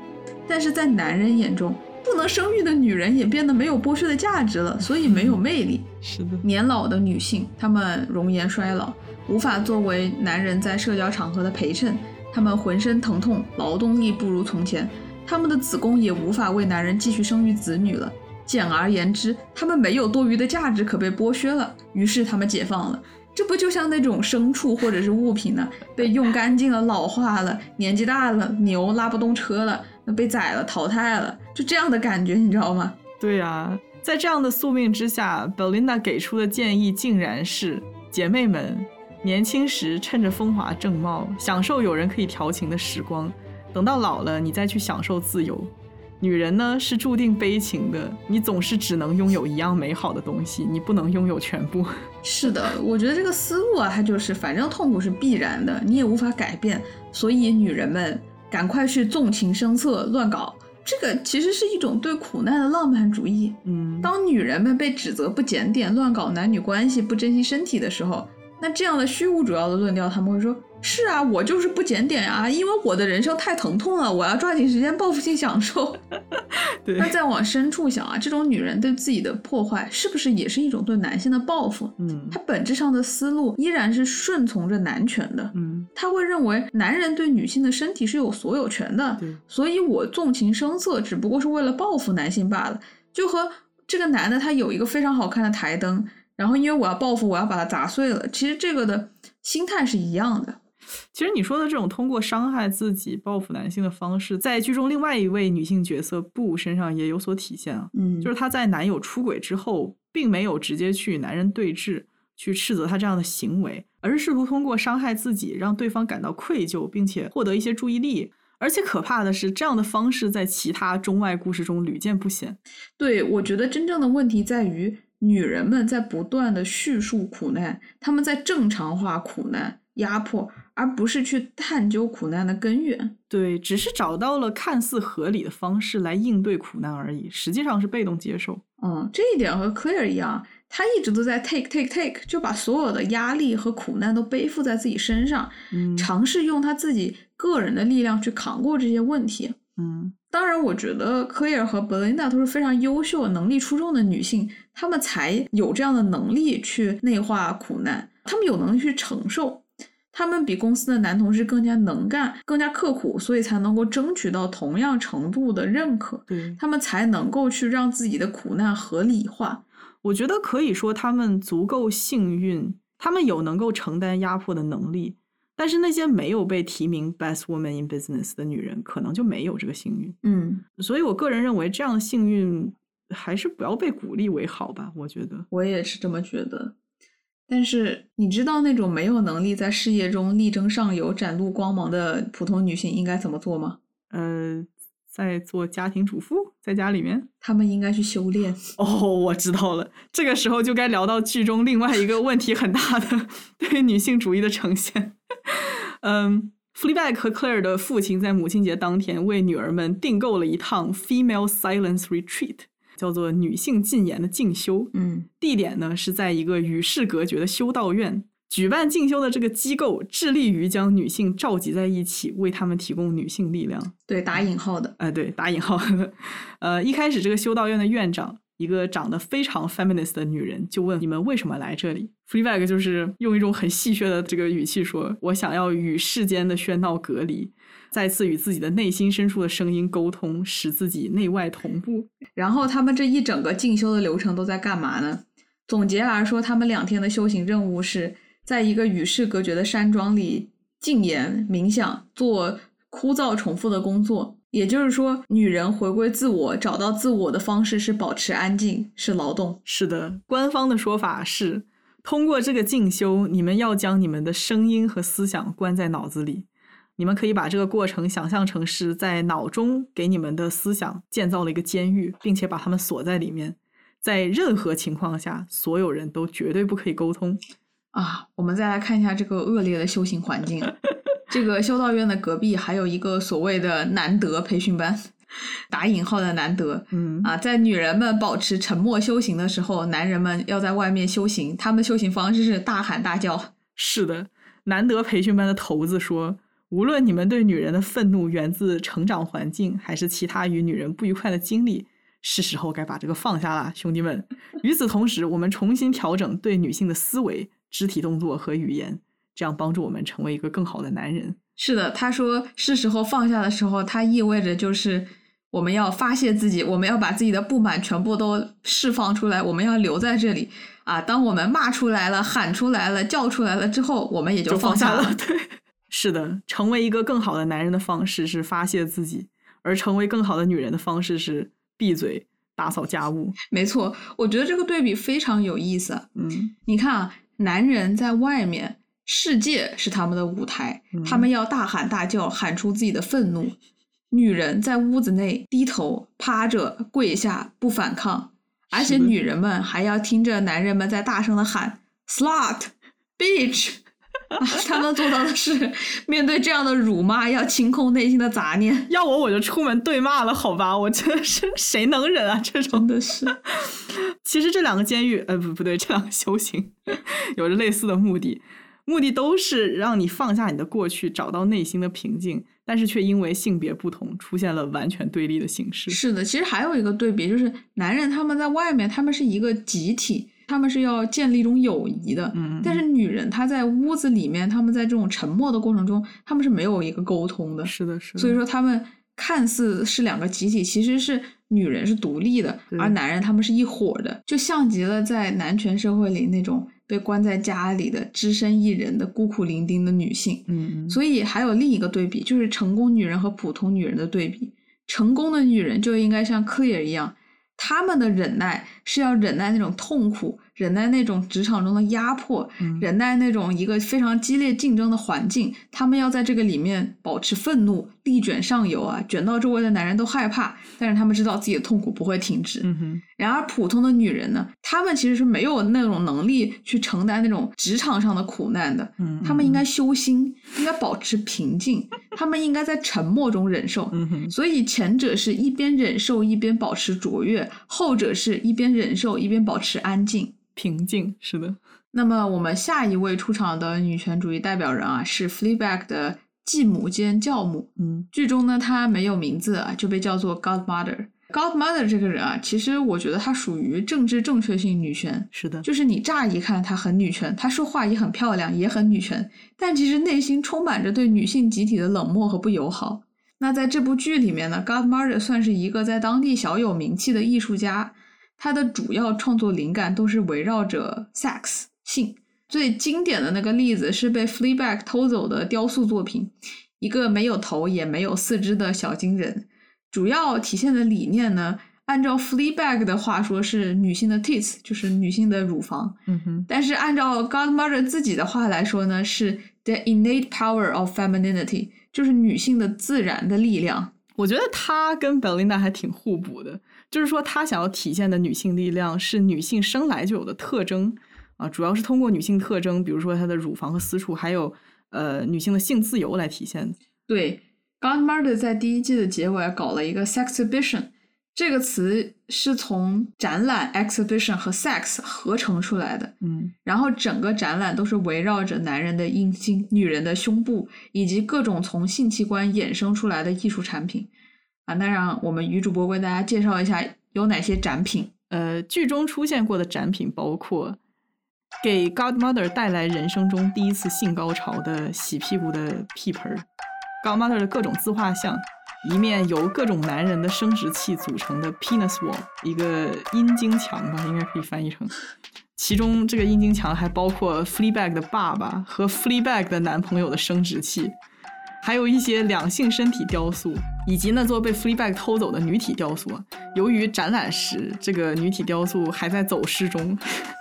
但是在男人眼中，不能生育的女人也变得没有剥削的价值了，所以没有魅力。是的，年老的女性，她们容颜衰老，无法作为男人在社交场合的陪衬，她们浑身疼痛，劳动力不如从前。他们的子宫也无法为男人继续生育子女了。简而言之，他们没有多余的价值可被剥削了，于是他们解放了。这不就像那种牲畜或者是物品呢？被用干净了，老化了，年纪大了，牛拉不动车了，那被宰了，淘汰了，就这样的感觉，你知道吗？对、啊，在这样的宿命之下，Belinda 给出的建议竟然是：姐妹们，年轻时趁着风华正茂，享受有人可以调情的时光。等到老了，你再去享受自由。女人呢是注定悲情的，你总是只能拥有一样美好的东西，你不能拥有全部。是的，我觉得这个思路啊，它就是反正痛苦是必然的，你也无法改变，所以女人们赶快去纵情声色乱搞。这个其实是一种对苦难的浪漫主义。嗯，当女人们被指责不检点、乱搞男女关系、不珍惜身体的时候，那这样的虚无主要的论调，他们会说：是啊，我就是不检点啊，因为我的人生太疼痛了，我要抓紧时间报复性享受。对那再往深处想啊，这种女人对自己的破坏，是不是也是一种对男性的报复？嗯她本质上的思路依然是顺从着男权的。嗯，她会认为男人对女性的身体是有所有权的，对，所以我纵情声色只不过是为了报复男性罢了。就和这个男的他有一个非常好看的台灯，然后因为我要报复，我要把它砸碎了。其实这个的心态是一样的。其实你说的这种通过伤害自己报复男性的方式，在剧中另外一位女性角色布身上也有所体现啊。嗯就是她在男友出轨之后，并没有直接去与男人对峙，去斥责他这样的行为，而是试图通过伤害自己，让对方感到愧疚，并且获得一些注意力。而且可怕的是，这样的方式在其他中外故事中屡见不鲜。对，我觉得真正的问题在于，女人们在不断的叙述苦难，她们在正常化苦难、压迫，而不是去探究苦难的根源。对，只是找到了看似合理的方式来应对苦难而已，实际上是被动接受。嗯，这一点和 Claire 一样，他一直都在 take take take，就把所有的压力和苦难都背负在自己身上，嗯尝试用他自己个人的力量去扛过这些问题。嗯当然，我觉得 Claire 和 Belinda 都是非常优秀、能力出众的女性，她们才有这样的能力去内化苦难，她们有能力去承受。她们比公司的男同事更加能干、更加刻苦，所以才能够争取到同样程度的认可。对，他们才能够去让自己的苦难合理化。我觉得可以说他们足够幸运，他们有能够承担压迫的能力。但是那些没有被提名 Best Woman in Business 的女人，可能就没有这个幸运。嗯，所以我个人认为，这样的幸运还是不要被鼓励为好吧。我觉得，我也是这么觉得。但是你知道那种没有能力在事业中力争上游、展露光芒的普通女性应该怎么做吗？呃，在做家庭主妇，在家里面。她们应该去修炼。哦，我知道了。这个时候就该聊到剧中另外一个问题很大的对女性主义的呈现。嗯，Fleabag 和 Claire 的父亲在母亲节当天为女儿们订购了一趟 Female Silence Retreat，叫做女性禁言的进修。嗯地点呢是在一个与世隔绝的修道院。举办进修的这个机构致力于将女性召集在一起，为她们提供女性力量。对，打引号的。哎，对，打引号的。呃，一开始这个修道院的院长，一个长得非常 feminist 的女人，就问你们为什么来这里 free bag 就是用一种很戏谑的这个语气说：“我想要与世间的喧闹隔离，再次与自己的内心深处的声音沟通，使自己内外同步。然后他们这一整个进修的流程都在干嘛呢？总结来说，他们两天的修行任务是在一个与世隔绝的山庄里静言冥想，做枯燥重复的工作。也就是说，女人回归自我、找到自我的方式是保持安静，是劳动。是的，官方的说法是，通过这个进修，你们要将你们的声音和思想关在脑子里。你们可以把这个过程想象成是在脑中给你们的思想建造了一个监狱，并且把他们锁在里面。在任何情况下，所有人都绝对不可以沟通。啊，我们再来看一下这个恶劣的修行环境。这个修道院的隔壁还有一个所谓的难得培训班，打引号的难得。嗯啊，在女人们保持沉默修行的时候，男人们要在外面修行。他们的修行方式是大喊大叫。是的，难得培训班的头子说，无论你们对女人的愤怒源自成长环境，还是其他与女人不愉快的经历，是时候该把这个放下了，兄弟们。与此同时，我们重新调整对女性的思维、肢体动作和语言，这样帮助我们成为一个更好的男人。是的，他说是时候放下的时候，它意味着就是我们要发泄自己，我们要把自己的不满全部都释放出来，我们要留在这里啊。当我们骂出来了、喊出来了、叫出来了之后，我们也就放了。下了。对，是的，成为一个更好的男人的方式是发泄自己，而成为更好的女人的方式是闭嘴、打扫家务。没错，我觉得这个对比非常有意思。嗯你看啊，男人在外面，世界是他们的舞台，嗯他们要大喊大叫，喊出自己的愤怒；女人在屋子内低头、趴着、跪下，不反抗，而且女人们还要听着男人们在大声的喊 “slut”、“bitch”。他们做到的是面对这样的辱骂，要清空内心的杂念。要我我就出门对骂了，好吧？我真的是谁能忍啊？这种的是。其实这两个监狱，呃，不不对，这两个修行有着类似的目的，目的都是让你放下你的过去，找到内心的平静，但是却因为性别不同，出现了完全对立的形式。是的，其实还有一个对比，就是男人他们在外面，他们是一个集体，他们是要建立一种友谊的。嗯，但是女人她在屋子里面，他们在这种沉默的过程中，他们是没有一个沟通的。是的，是的。所以说他们看似是两个集体，其实是女人是独立的，而男人他们是一伙的，就像极了在男权社会里那种被关在家里的只身一人的孤苦伶仃的女性。嗯，所以还有另一个对比，就是成功女人和普通女人的对比。成功的女人就应该像 Clear 一样，他们的忍耐是要忍耐那种痛苦。忍耐那种职场中的压迫，忍耐那种一个非常激烈竞争的环境，他们要在这个里面保持愤怒，力卷上游啊，卷到周围的男人都害怕。但是他们知道自己的痛苦不会停止。然而普通的女人呢，她们其实是没有那种能力去承担那种职场上的苦难的。嗯她们应该修心，应该保持平静，她们应该在沉默中忍受。所以前者是一边忍受一边保持卓越，后者是一边忍受一边保持安静。平静是的。那么我们下一位出场的女权主义代表人啊，是《Fleabag》的继母兼教母。嗯，剧中呢，她没有名字啊，就被叫做 Godmother。Godmother 这个人啊，其实我觉得她属于政治正确性女权。是的，就是你乍一看她很女权，她说话也很漂亮，也很女权，但其实内心充满着对女性集体的冷漠和不友好。那在这部剧里面呢，Godmother 算是一个在当地小有名气的艺术家。他的主要创作灵感都是围绕着 sex 性，最经典的那个例子是被 Fleabag 偷走的雕塑作品，一个没有头也没有四肢的小金人。主要体现的理念呢，按照 Fleabag 的话说是女性的 tits，就是女性的乳房。嗯哼。但是按照 Godmother 自己的话来说呢，是 the innate power of femininity，就是女性的自然的力量。我觉得她跟 Belinda 还挺互补的。就是说，他想要体现的女性力量是女性生来就有的特征啊，主要是通过女性特征，比如说她的乳房和私处，还有呃女性的性自由来体现。对，Godmother 在第一季的结尾搞了一个 sexhibition，这个词是从展览 exhibition 和 sex 合成出来的。嗯，然后整个展览都是围绕着男人的阴茎、女人的胸部以及各种从性器官衍生出来的艺术产品。啊，那让我们女主播为大家介绍一下有哪些展品。呃，剧中出现过的展品包括给 Godmother 带来人生中第一次性高潮的洗屁股的屁盆儿，Godmother 的各种自画像，一面由各种男人的生殖器组成的 penis wall，一个阴茎墙吧，应该可以翻译成。其中这个阴茎墙还包括 Fleabag 的爸爸和 Fleabag 的男朋友的生殖器。还有一些两性身体雕塑，以及那座被 Fleabag 偷走的女体雕塑。由于展览时这个女体雕塑还在走失中，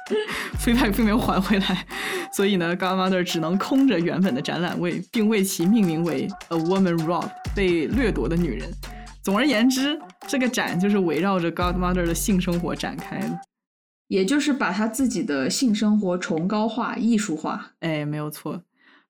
Fleabag 并没有还回来，所以呢，Godmother 只能空着原本的展览位，并为其命名为 A Woman Robbed 被掠夺的女人。总而言之，这个展就是围绕着 Godmother 的性生活展开的，也就是把她自己的性生活崇高化、艺术化。哎，没有错。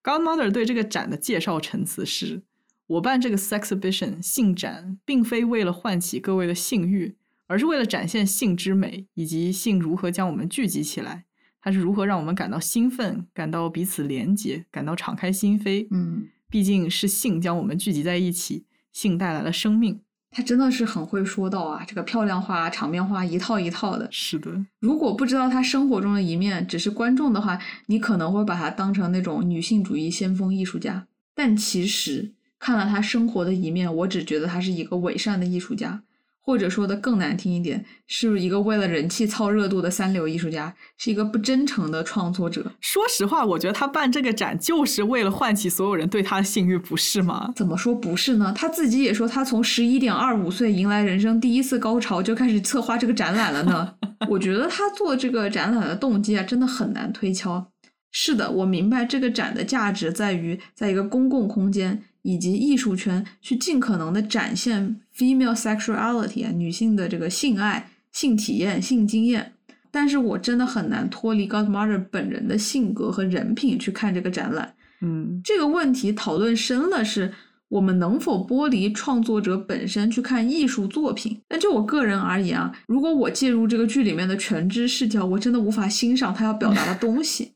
Godmother 对这个展的介绍陈词是：“我办这个 sexhibition 性展，并非为了唤起各位的性欲，而是为了展现性之美，以及性如何将我们聚集起来。它是如何让我们感到兴奋，感到彼此连结，感到敞开心扉。嗯，毕竟是性将我们聚集在一起，性带来了生命。”他真的是很会说到啊，这个漂亮话、场面话一套一套的。是的，如果不知道他生活中的一面，只是观众的话，你可能会把他当成那种女性主义先锋艺术家。但其实看了他生活的一面，我只觉得他是一个伪善的艺术家。或者说的更难听一点，是一个为了人气蹭热度的三流艺术家，是一个不真诚的创作者。说实话，我觉得他办这个展就是为了唤起所有人对他的性欲，不是吗？怎么说不是呢？他自己也说，他从十一点二五岁迎来人生第一次高潮就开始策划这个展览了呢。我觉得他做这个展览的动机啊，真的很难推敲。是的，我明白这个展的价值在于，在一个公共空间。以及艺术圈去尽可能的展现 female sexuality 啊，女性的这个性爱、性体验、性经验。但是我真的很难脱离 Godmother 本人的性格和人品去看这个展览。嗯这个问题讨论深了，是我们能否剥离创作者本身去看艺术作品？但就我个人而言啊，如果我介入这个剧里面的全知视角，我真的无法欣赏他要表达的东西，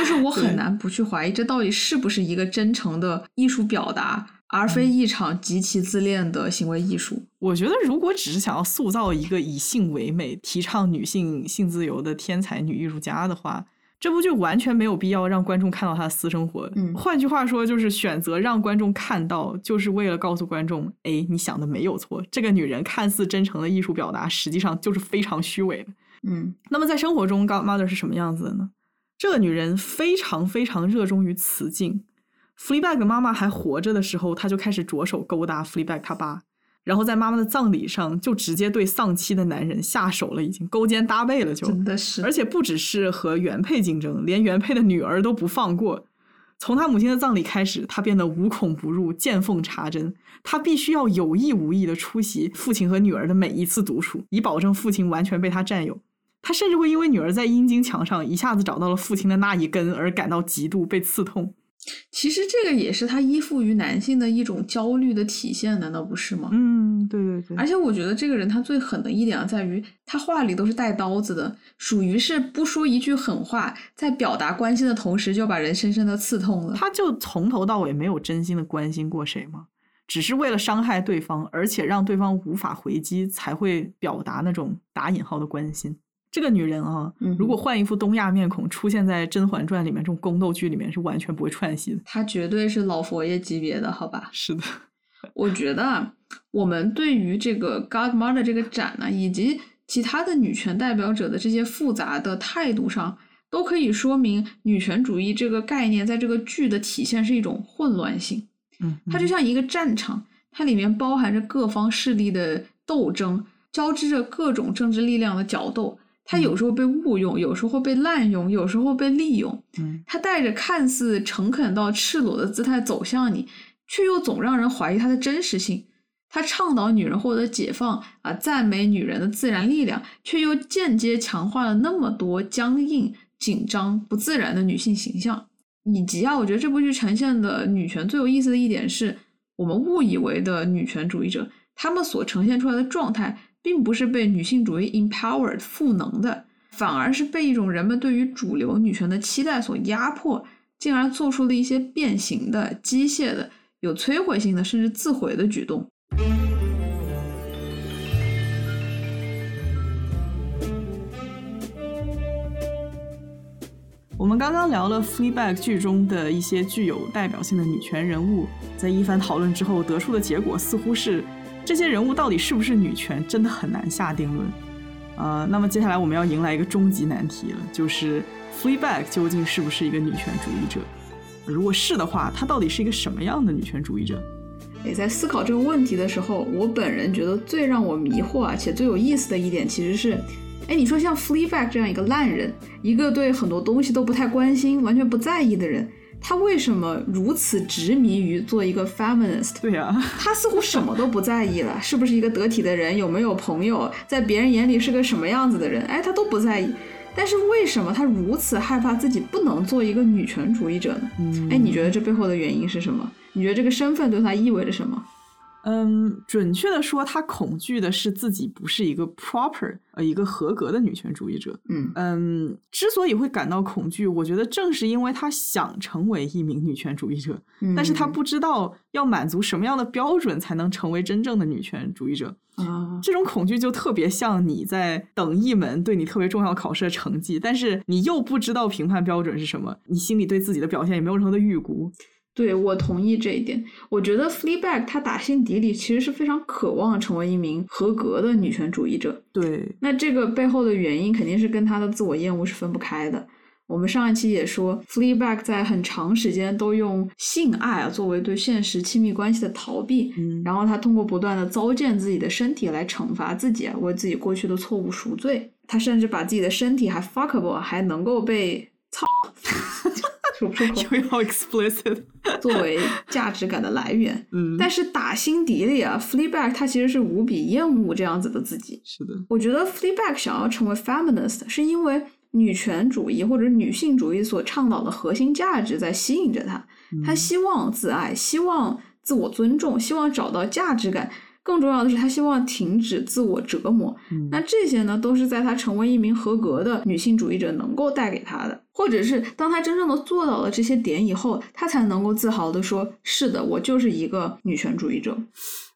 就是我很难不去怀疑这到底是不是一个真诚的艺术表达，而非一场极其自恋的行为艺术。我觉得如果只是想要塑造一个以性为美、提倡女性性自由的天才女艺术家的话，这部剧完全没有必要让观众看到她的私生活。嗯换句话说，就是选择让观众看到，就是为了告诉观众：哎，你想的没有错，这个女人看似真诚的艺术表达，实际上就是非常虚伪的。嗯那么在生活中，Godmother 是什么样子的呢？这个女人非常非常热衷于雌竞。Fleabag 的妈妈还活着的时候，她就开始着手勾搭 Fleabag 他爸，然后在妈妈的葬礼上就直接对丧妻的男人下手了，已经勾肩搭背了就，真的是，而且不只是和原配竞争，连原配的女儿都不放过。从他母亲的葬礼开始，他变得无孔不入、见缝插针。他必须要有意无意的出席父亲和女儿的每一次独处，以保证父亲完全被他占有。他甚至会因为女儿在阴茎墙上一下子找到了父亲的那一根而感到极度被刺痛。其实这个也是他依附于男性的一种焦虑的体现，难道不是吗？嗯，对对对而且我觉得这个人他最狠的一点啊，在于他话里都是带刀子的，属于是不说一句狠话，在表达关心的同时就把人深深的刺痛了。他就从头到尾没有真心的关心过谁吗？只是为了伤害对方，而且让对方无法回击，才会表达那种打引号的关心。这个女人啊，嗯如果换一副东亚面孔出现在《甄嬛传》里面这种宫斗剧里面，是完全不会串戏的。她绝对是老佛爷级别的，好吧？是的，我觉得啊，我们对于这个 Godmother 这个展呢，以及其他的女权代表者的这些复杂的态度上，都可以说明女权主义这个概念在这个剧的体现是一种混乱性。嗯，它就像一个战场，它里面包含着各方势力的斗争，交织着各种政治力量的角斗。它有时候被误用，有时候被滥用，有时候被利用。嗯，它带着看似诚恳到赤裸的姿态走向你，却又总让人怀疑它的真实性。它倡导女人获得解放啊，赞美女人的自然力量，却又间接强化了那么多僵硬、紧张、不自然的女性形象。以及啊，我觉得这部剧呈现的女权最有意思的一点是，我们误以为的女权主义者，他们所呈现出来的状态，并不是被女性主义 empowered 赋能的，反而是被一种人们对于主流女权的期待所压迫，进而做出了一些变形的、机械的、有摧毁性的，甚至自毁的举动。我们刚刚聊了《Fleabag》剧中的一些具有代表性的女权人物，在一番讨论之后得出的结果似乎是，这些人物到底是不是女权，真的很难下定论。呃，那么接下来我们要迎来一个终极难题了，就是《Fleabag》究竟是不是一个女权主义者？如果是的话，她到底是一个什么样的女权主义者？诶，在思考这个问题的时候，我本人觉得最让我迷惑啊，且最有意思的一点，其实是，哎，你说像 Fleabag 这样一个烂人，一个对很多东西都不太关心、完全不在意的人，他为什么如此执迷于做一个 feminist？对呀、他似乎什么都不在意了，是不是一个得体的人，有没有朋友，在别人眼里是个什么样子的人，哎，他都不在意。但是为什么他如此害怕自己不能做一个女权主义者呢？嗯哎，你觉得这背后的原因是什么？你觉得这个身份对他意味着什么？嗯，准确的说，她恐惧的是自己不是一个 proper 呃一个合格的女权主义者。嗯嗯，之所以会感到恐惧，我觉得正是因为她想成为一名女权主义者，但是她不知道要满足什么样的标准才能成为真正的女权主义者。啊，这种恐惧就特别像你在等一门对你特别重要考试的成绩，但是你又不知道评判标准是什么，你心里对自己的表现也没有任何的预估。对我同意这一点。我觉得 Fleabag 他打心底里其实是非常渴望成为一名合格的女权主义者。对，那这个背后的原因肯定是跟他的自我厌恶是分不开的。我们上一期也说，Fleabag 在很长时间都用性爱啊作为对现实亲密关系的逃避，嗯然后他通过不断的糟践自己的身体来惩罚自己啊，为自己过去的错误赎罪。他甚至把自己的身体还 fuckable，还能够被操，说不出口，又要 explicit，作为价值感的来源。嗯，但是打心底里啊，Fleabag 他其实是无比厌恶这样子的自己。是的，我觉得 Fleabag 想要成为 feminist，是因为女权主义或者女性主义所倡导的核心价值在吸引着他，他希望自爱，希望自我尊重，希望找到价值感。更重要的是，她希望停止自我折磨。嗯那这些呢，都是在她成为一名合格的女性主义者能够带给她的，或者是当她真正的做到了这些点以后，她才能够自豪的说：“是的，我就是一个女权主义者。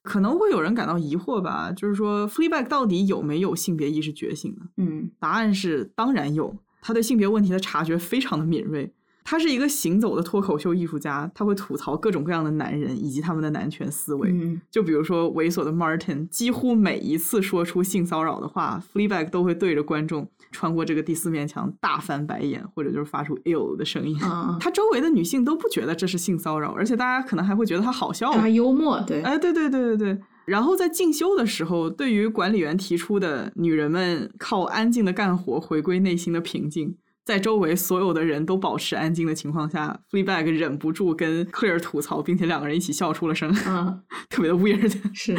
可能会有人感到疑惑吧，就是说 Fleabag 到底有没有性别意识觉醒呢？”嗯答案是当然有，他对性别问题的察觉非常的敏锐。他是一个行走的脱口秀艺术家，他会吐槽各种各样的男人以及他们的男权思维。嗯就比如说猥琐的 Martin，几乎每一次说出性骚扰的话，Fleabag 都会对着观众穿过这个第四面墙大翻白眼，或者就是发出 ill 的声音。啊，他周围的女性都不觉得这是性骚扰，而且大家可能还会觉得他好笑。他幽默，对，哎，对对对对对。然后在进修的时候，对于管理员提出的女人们靠安静的干活回归内心的平静，在周围所有的人都保持安静的情况下，Fleabag 忍不住跟 Claire 吐槽，并且两个人一起笑出了声，嗯，特别的 weird。是，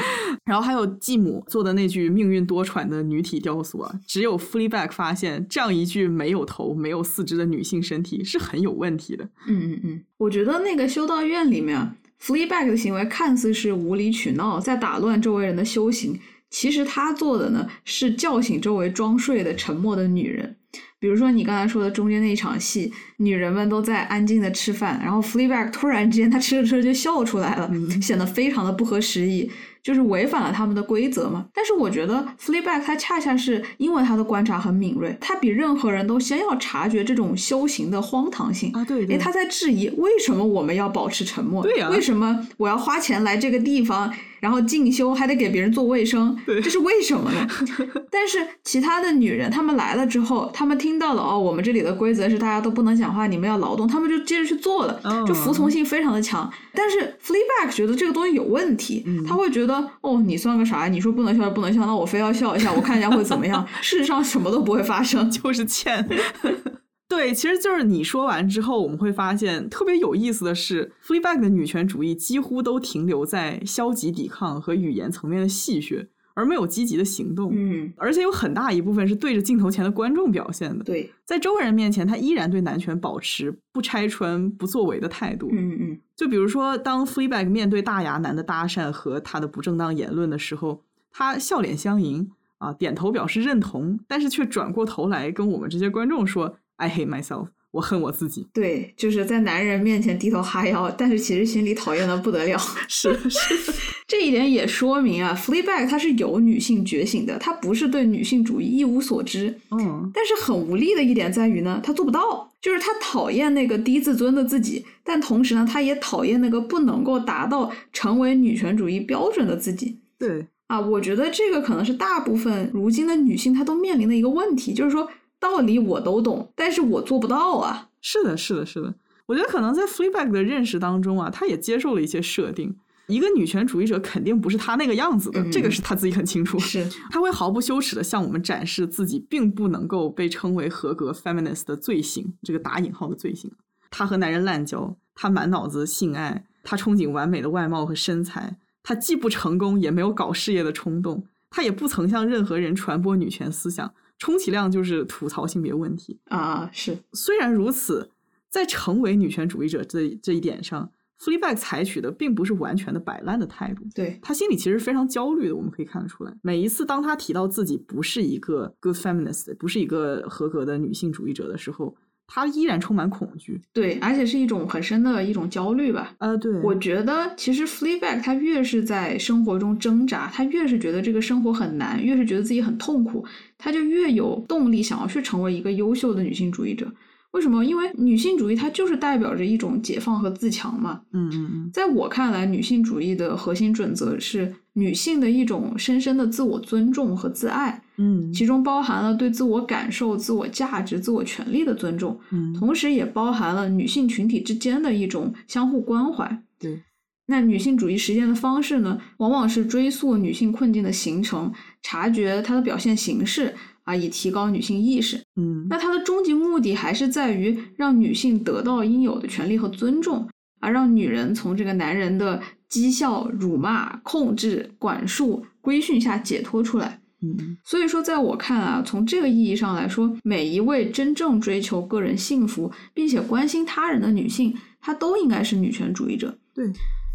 然后还有继母做的那句命运多舛的女体雕塑啊，只有 Fleabag 发现这样一具没有头、没有四肢的女性身体是很有问题的。嗯嗯嗯，我觉得那个修道院里面，Fleabag 的行为看似是无理取闹，在打乱周围人的修行，其实他做的呢是叫醒周围装睡的沉默的女人。比如说你刚才说的中间那一场戏，女人们都在安静的吃饭，然后 Fleabag 突然之间她吃着吃着就笑出来了，显得非常的不合时宜，就是违反了他们的规则嘛。但是我觉得 Fleabag 他恰恰是因为他的观察很敏锐，他比任何人都先要察觉这种修行的荒唐性啊对对诶他在质疑为什么我们要保持沉默？对呀为什么我要花钱来这个地方，然后进修还得给别人做卫生？对这是为什么呢？但是其他的女人，她们来了之后，她们听到了哦，我们这里的规则是大家都不能讲话，你们要劳动，她们就接着去做了，哦就服从性非常的强。但是 Fleabag 觉得这个东西有问题，嗯他会觉得哦，你算个啥？你说不能笑就不能笑，那我非要笑一下，我看一下会怎么样？事实上什么都不会发生。就是欠。对，其实就是你说完之后，我们会发现特别有意思的是，Fleabag 的女权主义几乎都停留在消极抵抗和语言层面的戏谑，而没有积极的行动。嗯，而且有很大一部分是对着镜头前的观众表现的。对，在周围人面前，他依然对男权保持不拆穿、不作为的态度。嗯嗯就比如说，当 Fleabag 面对大牙男的搭讪和他的不正当言论的时候，他笑脸相迎啊，点头表示认同，但是却转过头来跟我们这些观众说：“I hate myself，我恨我自己。对，就是在男人面前低头哈腰，但是其实心里讨厌的不得了。是”是 这一点也说明啊，Fleabag 它是有女性觉醒的，它不是对女性主义一无所知。嗯，但是很无力的一点在于呢，他做不到，就是他讨厌那个低自尊的自己，但同时呢，他也讨厌那个不能够达到成为女权主义标准的自己。对，啊，我觉得这个可能是大部分如今的女性她都面临的一个问题，就是说道理我都懂，但是我做不到啊。是的，是的，是的。我觉得可能在 Fleabag 的认识当中啊，他也接受了一些设定。一个女权主义者肯定不是她那个样子的，这个嗯是她自己很清楚。是，她会毫不羞耻的向我们展示自己并不能够被称为合格 feminist 的罪行，这个打引号的罪行。她和男人滥交，她满脑子性爱，她憧憬完美的外貌和身材，她既不成功也没有搞事业的冲动，她也不曾向任何人传播女权思想，充其量就是吐槽性别问题。啊，是，虽然如此，在成为女权主义者这这一点上，Fleabag 采取的并不是完全的摆烂的态度。对，他心里其实非常焦虑的，我们可以看得出来。每一次当他提到自己不是一个 good feminist，不是一个合格的女性主义者的时候，他依然充满恐惧。对，而且是一种很深的一种焦虑吧。呃、对，我觉得其实 Fleabag 他越是在生活中挣扎，他越是觉得这个生活很难，越是觉得自己很痛苦，他就越有动力想要去成为一个优秀的女性主义者。为什么？因为女性主义它就是代表着一种解放和自强嘛。嗯嗯嗯，在我看来，女性主义的核心准则是女性的一种深深的自我尊重和自爱，嗯其中包含了对自我感受、自我价值、自我权利的尊重，嗯，同时也包含了女性群体之间的一种相互关怀。对，那女性主义实践的方式呢，往往是追溯女性困境的形成，察觉它的表现形式，啊，以提高女性意识。嗯那它的终极目的还是在于让女性得到应有的权利和尊重，而让女人从这个男人的讥笑、辱骂、控制、管束、规训下解脱出来。嗯所以说，在我看啊，从这个意义上来说，每一位真正追求个人幸福并且关心他人的女性，她都应该是女权主义者。对。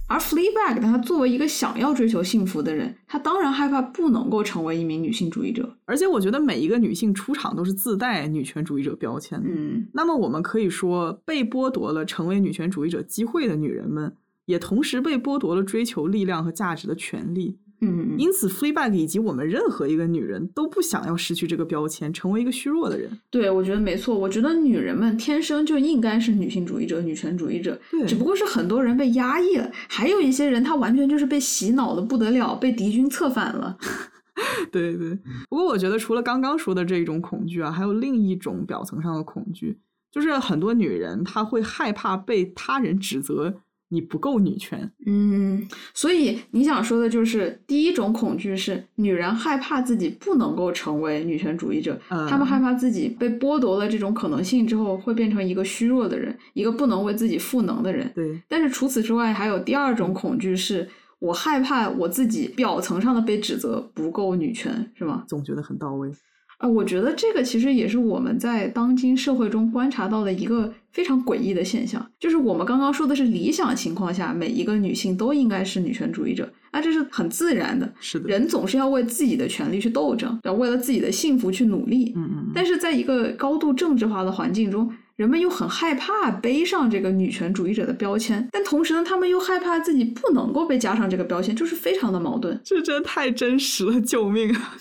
而 Fleabag 呢，她作为一个想要追求幸福的人，她当然害怕不能够成为一名女性主义者。而且我觉得每一个女性出场都是自带女权主义者标签的。嗯，那么我们可以说，被剥夺了成为女权主义者机会的女人们，也同时被剥夺了追求力量和价值的权利。嗯，因此，Fleabag 以及我们任何一个女人都不想要失去这个标签，成为一个虚弱的人。对，我觉得没错。我觉得女人们天生就应该是女性主义者、女权主义者，对只不过是很多人被压抑了，还有一些人他完全就是被洗脑的不得了，被敌军策反了。对对。不过，我觉得除了刚刚说的这一种恐惧啊，还有另一种表层上的恐惧，就是很多女人她会害怕被他人指责你不够女权。嗯，所以你想说的就是，第一种恐惧是女人害怕自己不能够成为女权主义者，嗯她们害怕自己被剥夺了这种可能性之后，会变成一个虚弱的人，一个不能为自己赋能的人。对，但是除此之外，还有第二种恐惧是。我害怕我自己表层上的被指责不够女权，是吗？总觉得很到位。啊，我觉得这个其实也是我们在当今社会中观察到的一个非常诡异的现象，就是我们刚刚说的是理想情况下，每一个女性都应该是女权主义者，啊，这是很自然的。是的，人总是要为自己的权利去斗争，要为了自己的幸福去努力。嗯嗯，但是在一个高度政治化的环境中，人们又很害怕背上这个女权主义者的标签，但同时呢，他们又害怕自己不能够被加上这个标签，就是非常的矛盾。这真的太真实了，救命啊！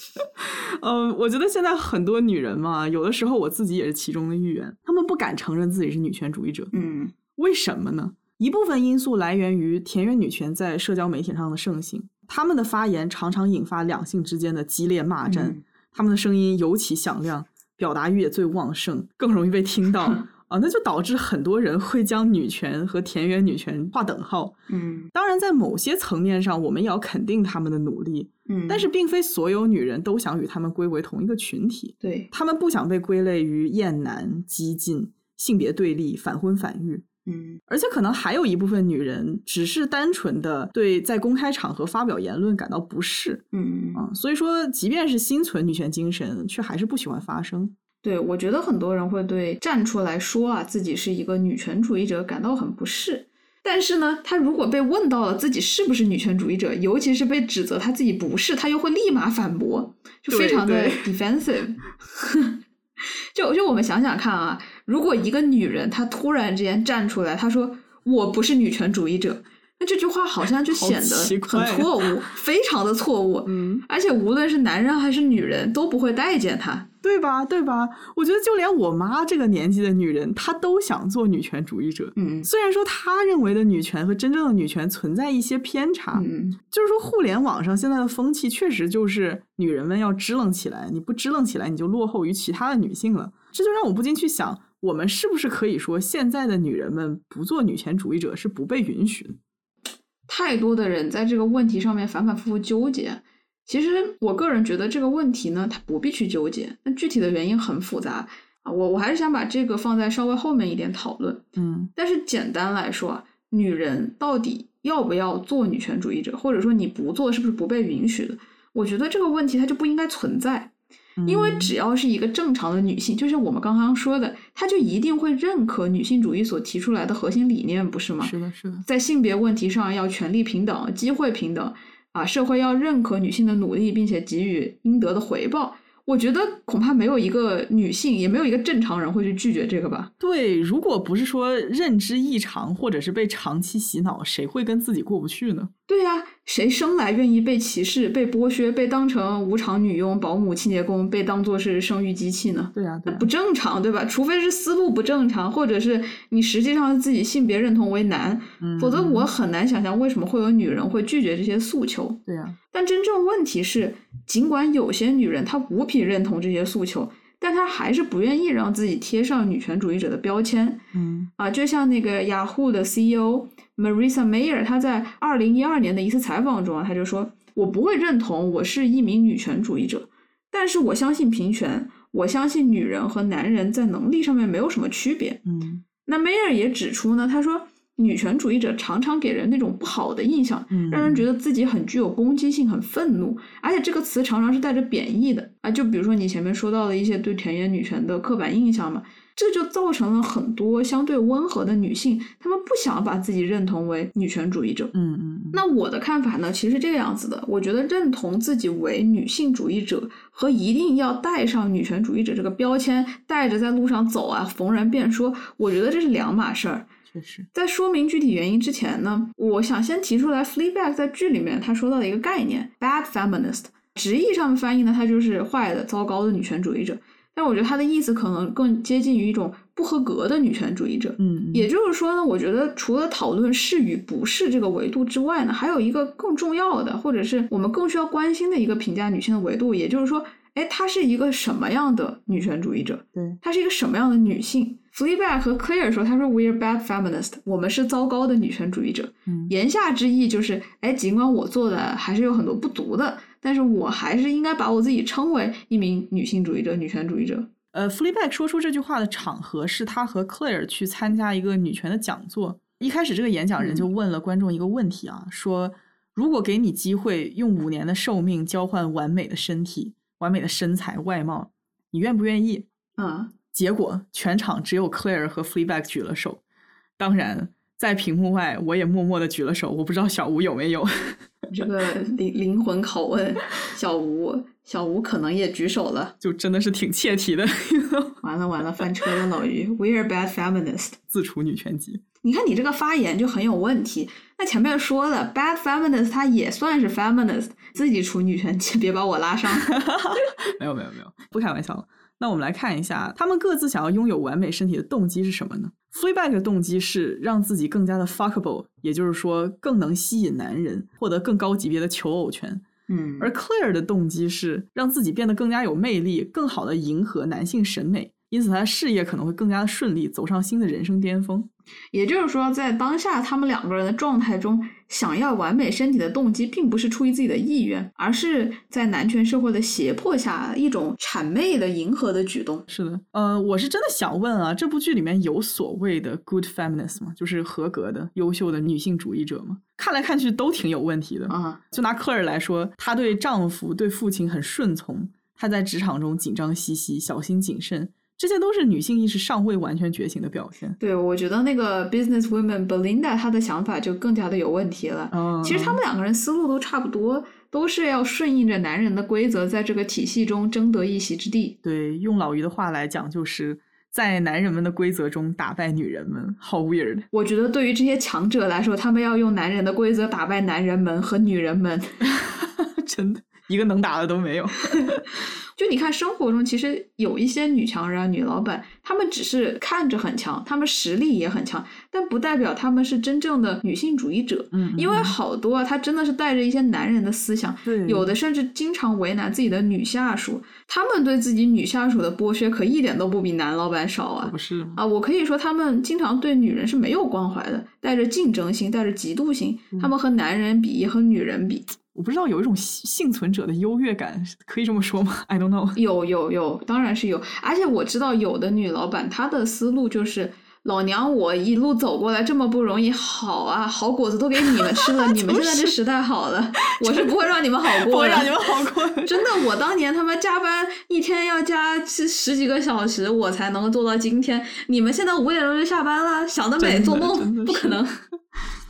嗯，我觉得现在很多女人嘛，有的时候我自己也是其中的一员，她们不敢承认自己是女权主义者，嗯为什么呢？一部分因素来源于田园女权在社交媒体上的盛行，她们的发言常常引发两性之间的激烈骂战，嗯她们的声音尤其响亮，表达欲也最旺盛，更容易被听到 啊，那就导致很多人会将女权和田园女权划等号。嗯当然，在某些层面上，我们也要肯定她们的努力，嗯，但是并非所有女人都想与她们归为同一个群体，对，她们不想被归类于厌男、激进、性别对立、反婚反育。嗯而且可能还有一部分女人只是单纯的对在公开场合发表言论感到不适嗯啊，所以说即便是心存女权精神，却还是不喜欢发声。对，我觉得很多人会对站出来说啊自己是一个女权主义者感到很不适。但是呢，他如果被问到了自己是不是女权主义者，尤其是被指责他自己不是，他又会立马反驳，就非常的 defensive。就就我们想想看啊，如果一个女人她突然之间站出来，她说我不是女权主义者，那这句话好像就显得很错误，非常的错误。嗯，而且无论是男人还是女人都不会待见她。对吧？对吧？我觉得就连我妈这个年纪的女人，她都想做女权主义者。嗯虽然说她认为的女权和真正的女权存在一些偏差，嗯就是说互联网上现在的风气确实就是女人们要支棱起来，你不支棱起来，你就落后于其他的女性了。这就让我不禁去想，我们是不是可以说现在的女人们不做女权主义者是不被允许的？太多的人在这个问题上面反反复复纠结。其实我个人觉得这个问题呢，它不必去纠结。那具体的原因很复杂啊，我我还是想把这个放在稍微后面一点讨论。嗯但是简单来说啊，女人到底要不要做女权主义者，或者说你不做是不是不被允许的？我觉得这个问题它就不应该存在。因为嗯只要是一个正常的女性，就像我们刚刚说的，她就一定会认可女性主义所提出来的核心理念，不是吗？是的，是的，在性别问题上要权利平等、机会平等啊，社会要认可女性的努力，并且给予应得的回报。我觉得恐怕没有一个女性，也没有一个正常人会去拒绝这个吧。对，如果不是说认知异常，或者是被长期洗脑，谁会跟自己过不去呢？对呀、谁生来愿意被歧视、被剥削、被当成无偿女佣、保姆、清洁工，被当作是生育机器呢？对呀、对呀、不正常，对吧？除非是思路不正常，或者是你实际上自己性别认同为男，否则我很难想象为什么会有女人会拒绝这些诉求。对呀、但真正问题是，尽管有些女人她无比认同这些诉求，但他还是不愿意让自己贴上女权主义者的标签嗯啊。就像那个雅虎的 CEO Marissa Mayer，她在二零一二年的一次采访中啊，她就说：“我不会认同我是一名女权主义者。”但是我相信平权，我相信女人和男人在能力上面没有什么区别。嗯那 Mayer 也指出呢，他说女权主义者常常给人那种不好的印象，嗯，让人觉得自己很具有攻击性、很愤怒，而且这个词常常是带着贬义的啊。就比如说你前面说到的一些对田园女权的刻板印象嘛，这就造成了很多相对温和的女性，她们不想把自己认同为女权主义者。嗯嗯嗯那我的看法呢，其实是这个样子的。我觉得认同自己为女性主义者和一定要带上女权主义者这个标签，带着在路上走啊，逢人便说，我觉得这是两码事儿。确实，在说明具体原因之前呢，我想先提出来，Fleabag 在剧里面他说到的一个概念，bad feminist，直译上的翻译呢，它就是坏的、糟糕的女权主义者。但我觉得它的意思可能更接近于一种不合格的女权主义者。嗯，也就是说呢，我觉得除了讨论是与不是这个维度之外呢，还有一个更重要的，或者是我们更需要关心的一个评价女性的维度，也就是说，哎，她是一个什么样的女权主义者？对，她是一个什么样的女性？Fleabag 和 Claire 说，她说 We're bad feminist，我们是糟糕的女权主义者。嗯言下之意就是，哎，尽管我做的还是有很多不足的，但是我还是应该把我自己称为一名女性主义者、女权主义者。呃，Fleabag 说出这句话的场合是他和 Claire 去参加一个女权的讲座。一开始，这个演讲人就问了观众一个问题啊，说如果给你机会用五年的寿命交换完美的身体、完美的身材、外貌，你愿不愿意？啊，结果全场只有 Claire 和 Fleabag 举了手。当然，在屏幕外我也默默的举了手，我不知道小吴有没有。这个灵灵魂拷问，小吴，小吴可能也举手了。就真的是挺切题的，完了完了，翻车了，老于。，We are bad feminist。自处女权集。你看你这个发言就很有问题。那前面说了，bad feminist，它也算是 feminist，自己处女权集，别把我拉上。没有没有没有，不开玩笑了。那我们来看一下，他们各自想要拥有完美身体的动机是什么呢？Fleabag 的动机是让自己更加的 fuckable，也就是说更能吸引男人，获得更高级别的求偶权。嗯而 Claire 的动机是让自己变得更加有魅力，更好的迎合男性审美，因此他的事业可能会更加的顺利，走上新的人生巅峰。也就是说，在当下他们两个人的状态中，想要完美身体的动机，并不是出于自己的意愿，而是在男权社会的胁迫下一种谄媚的迎合的举动。是的，呃，我是真的想问啊，这部剧里面有所谓的 good feminist 吗？就是合格的、优秀的女性主义者吗？看来看去都挺有问题的。啊，就拿科尔来说，她对丈夫、对父亲很顺从，她在职场中紧张兮兮、小心谨慎，这些都是女性意识尚未完全觉醒的表现。对，我觉得那个 business woman Belinda 她的想法就更加的有问题了。嗯，其实他们两个人思路都差不多，都是要顺应着男人的规则，在这个体系中争得一席之地。对用老于的话来讲，就是在男人们的规则中打败女人们，好 weird。我觉得对于这些强者来说，他们要用男人的规则打败男人们和女人们。真的一个能打的都没有。就你看，生活中其实有一些女强人啊、女老板，她们只是看着很强，她们实力也很强，但不代表她们是真正的女性主义者。嗯，因为嗯好多啊，她真的是带着一些男人的思想，对有的甚至经常为难自己的女下属，他们对自己女下属的剥削可一点都不比男老板少啊不！是吗？啊，我可以说他们经常对女人是没有关怀的，带着竞争心，带着嫉妒心，他们和男人比，也和女人比。我不知道有一种幸幸存者的优越感，可以这么说吗？I don't know。有有有，当然是有，而且我知道有的女老板她的思路就是。老娘我一路走过来这么不容易，好啊，好果子都给你们吃了，你们现在这时代好了，我是不会让你们好过的。会让你们好过。真的，我当年他妈加班一天要加十十几个小时，我才能够做到今天。你们现在五点钟就下班了，想得美，做梦不可能。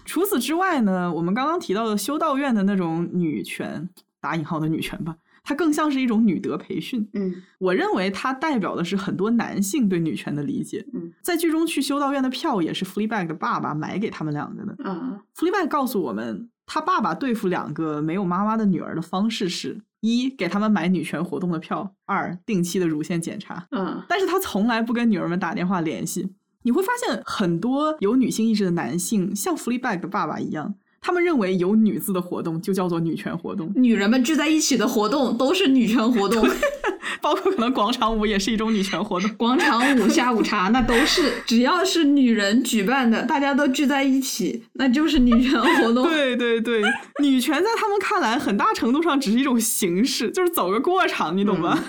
除此之外呢，我们刚刚提到的修道院的那种女权（打引号的女权吧），它更像是一种女德培训。嗯我认为它代表的是很多男性对女权的理解。嗯，在剧中去修道院的票也是 Fleabag 的爸爸买给他们两个的。嗯 Fleabag 告诉我们，他爸爸对付两个没有妈妈的女儿的方式是：一，给他们买女权活动的票；二，定期的乳腺检查。嗯但是他从来不跟女儿们打电话联系。你会发现，很多有女性意识的男性，像 Fleabag 的爸爸一样，他们认为有“女”字的活动就叫做女权活动，女人们聚在一起的活动都是女权活动，包括可能广场舞也是一种女权活动。广场舞、下午茶那都是，只要是女人举办的，大家都聚在一起，那就是女权活动。对对对，女权在他们看来，很大程度上只是一种形式，就是走个过场，你懂吧？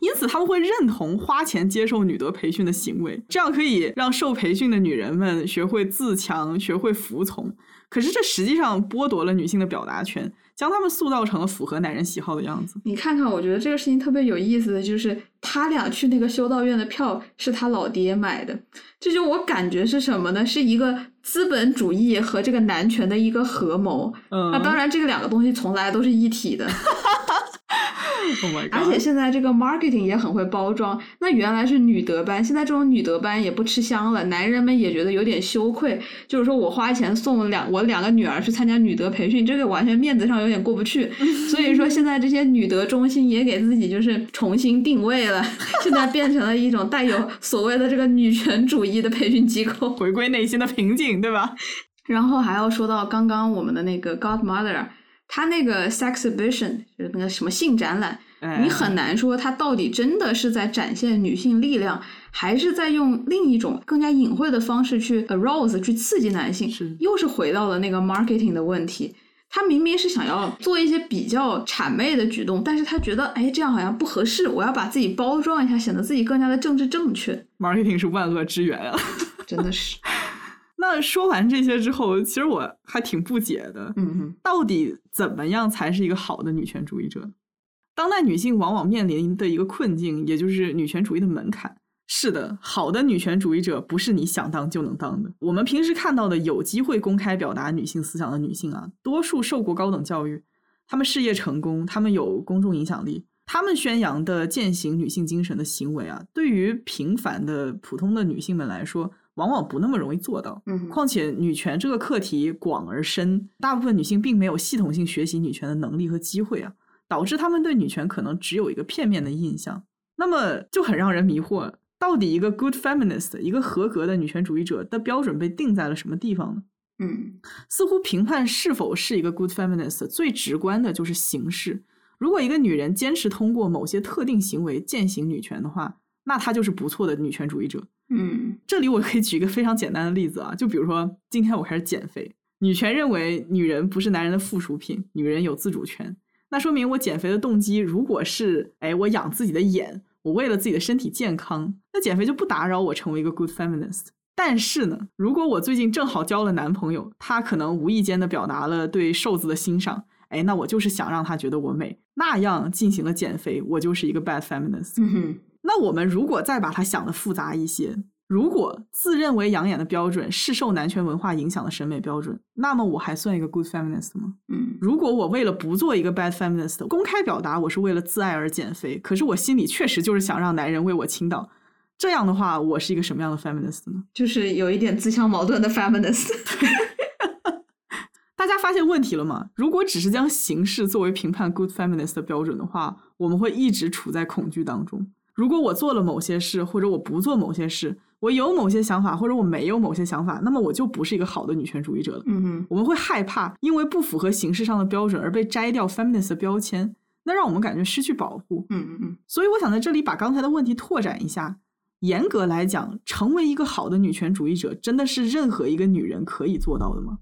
因此他们会认同花钱接受女德培训的行为，这样可以让受培训的女人们学会自强，学会服从。可是这实际上剥夺了女性的表达权，将她们塑造成了符合男人喜好的样子。你看看，我觉得这个事情特别有意思的就是，他俩去那个修道院的票是他老爹买的，这就我感觉是什么呢？是一个资本主义和这个男权的一个合谋。嗯，那当然，这个两个东西从来都是一体的。Oh my god！而且现在这个 marketing 也很会包装。那原来是女德班，现在这种女德班也不吃香了，男人们也觉得有点羞愧。就是说我花钱送两我两个女儿去参加女德培训，这个完全面子上有点过不去。所以说现在这些女德中心也给自己就是重新定位了，现在变成了一种带有所谓的这个女权主义的培训机构。回归内心的平静，对吧？然后还要说到刚刚我们的那个 Godmother，她那个 Sexhibition 就是那个什么性展览。哎你很难说他到底真的是在展现女性力量，还是在用另一种更加隐晦的方式去 arouse 去刺激男性，是又是回到了那个 marketing 的问题。他明明是想要做一些比较谄媚的举动，但是他觉得，哎，这样好像不合适，我要把自己包装一下，显得自己更加的政治正确。marketing 是万恶之源啊。真的是，那说完这些之后，其实我还挺不解的，嗯哼，到底怎么样才是一个好的女权主义者？当代女性往往面临的一个困境，也就是女权主义的门槛。是的，好的女权主义者不是你想当就能当的。我们平时看到的有机会公开表达女性思想的女性啊，多数受过高等教育，她们事业成功，她们有公众影响力，她们宣扬的践行女性精神的行为啊，对于平凡的普通的女性们来说，往往不那么容易做到。嗯，况且，女权这个课题广而深，大部分女性并没有系统性学习女权的能力和机会啊，导致她们对女权可能只有一个片面的印象。那么就很让人迷惑，到底一个 good feminist，一个合格的女权主义者的标准被定在了什么地方呢？嗯似乎评判是否是一个 good feminist 最直观的就是形式。如果一个女人坚持通过某些特定行为践行女权的话，那她就是不错的女权主义者。嗯这里我可以举一个非常简单的例子啊，就比如说今天我开始减肥，女权认为女人不是男人的附属品，女人有自主权。那说明我减肥的动机如果是，哎，我养自己的眼，我为了自己的身体健康，那减肥就不打扰我成为一个 good feminist。但是呢，如果我最近正好交了男朋友，他可能无意间的表达了对瘦子的欣赏，哎，那我就是想让他觉得我美，那样进行了减肥，我就是一个 bad feminist。嗯哼，那我们如果再把它想的复杂一些，如果自认为养眼的标准是受男权文化影响的审美标准，那么我还算一个 good feminist 吗？嗯如果我为了不做一个 bad feminist，公开表达我是为了自爱而减肥，可是我心里确实就是想让男人为我倾倒，这样的话，我是一个什么样的 feminist 呢？就是有一点自相矛盾的 feminist。大家发现问题了吗？如果只是将形式作为评判 good feminist 的标准的话，我们会一直处在恐惧当中。如果我做了某些事，或者我不做某些事，我有某些想法，或者我没有某些想法，那么我就不是一个好的女权主义者了。嗯哼，我们会害怕因为不符合形式上的标准而被摘掉 feminist 的标签，那让我们感觉失去保护。嗯嗯嗯，所以我想在这里把刚才的问题拓展一下。严格来讲，成为一个好的女权主义者，真的是任何一个女人可以做到的吗？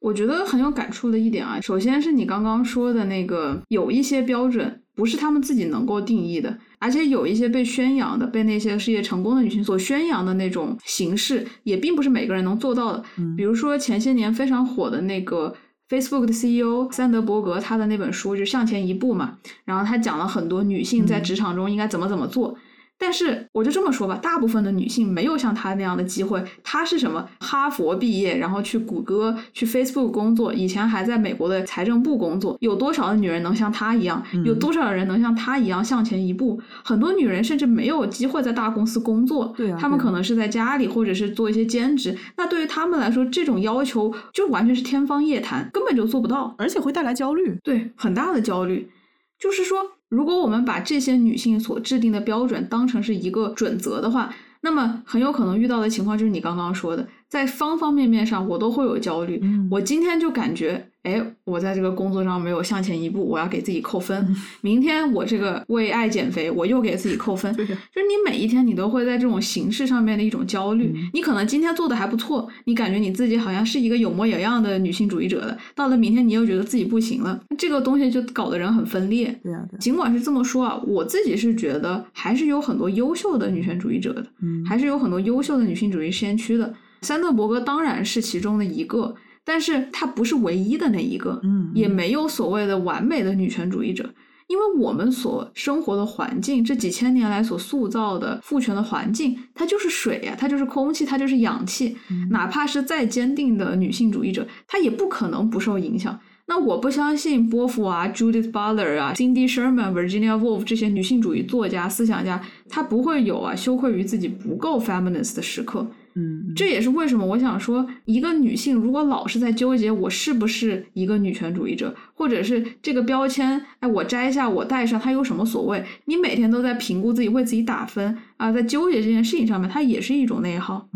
我觉得很有感触的一点啊，首先是你刚刚说的那个，有一些标准不是他们自己能够定义的，而且有一些被宣扬的、被那些事业成功的女性所宣扬的那种形式，也并不是每个人能做到的。嗯比如说前些年非常火的那个 Facebook 的 CEO 桑德伯格，他的那本书就《向前一步》嘛，然后他讲了很多女性在嗯职场中应该怎么怎么做。但是我就这么说吧，大部分的女性没有像她那样的机会。她是什么？哈佛毕业，然后去谷歌、去 Facebook 工作，以前还在美国的财政部工作。有多少的女人能像她一样？嗯有多少人能像她一样向前一步？很多女人甚至没有机会在大公司工作，对啊她们可能是在家里或者是做一些兼职。那对于她们来说，这种要求就完全是天方夜谭，根本就做不到。而且会带来焦虑。对，很大的焦虑。就是说，如果我们把这些女性所制定的标准当成是一个准则的话，那么很有可能遇到的情况就是你刚刚说的，在方方面面上我都会有焦虑。嗯我今天就感觉，哎，我在这个工作上没有向前一步，我要给自己扣分。明天我这个为爱减肥，我又给自己扣分。就是你每一天你都会在这种形式上面的一种焦虑。嗯你可能今天做的还不错，你感觉你自己好像是一个有模有样的女性主义者的，到了明天你又觉得自己不行了，这个东西就搞得人很分裂。对啊、对、尽管是这么说啊，我自己是觉得还是有很多优秀的女权主义者的，嗯还是有很多优秀的女性主义先驱的。山德伯格当然是其中的一个，但是他不是唯一的那一个，嗯也没有所谓的完美的女权主义者。因为我们所生活的环境，这几千年来所塑造的父权的环境，它就是水呀、它就是空气，它就是氧气。哪怕是再坚定的女性主义者，她也不可能不受影响。那我不相信波伏娃、Judith Butler 啊、Cindy Sherman、Virginia Woolf 这些女性主义作家、思想家，她不会有啊羞愧于自己不够 feminist 的时刻。嗯，这也是为什么我想说，一个女性如果老是在纠结我是不是一个女权主义者，或者是这个标签，哎，我摘下我戴上，它有什么所谓？你每天都在评估自己，为自己打分啊，在纠结这件事情上面，它也是一种内耗。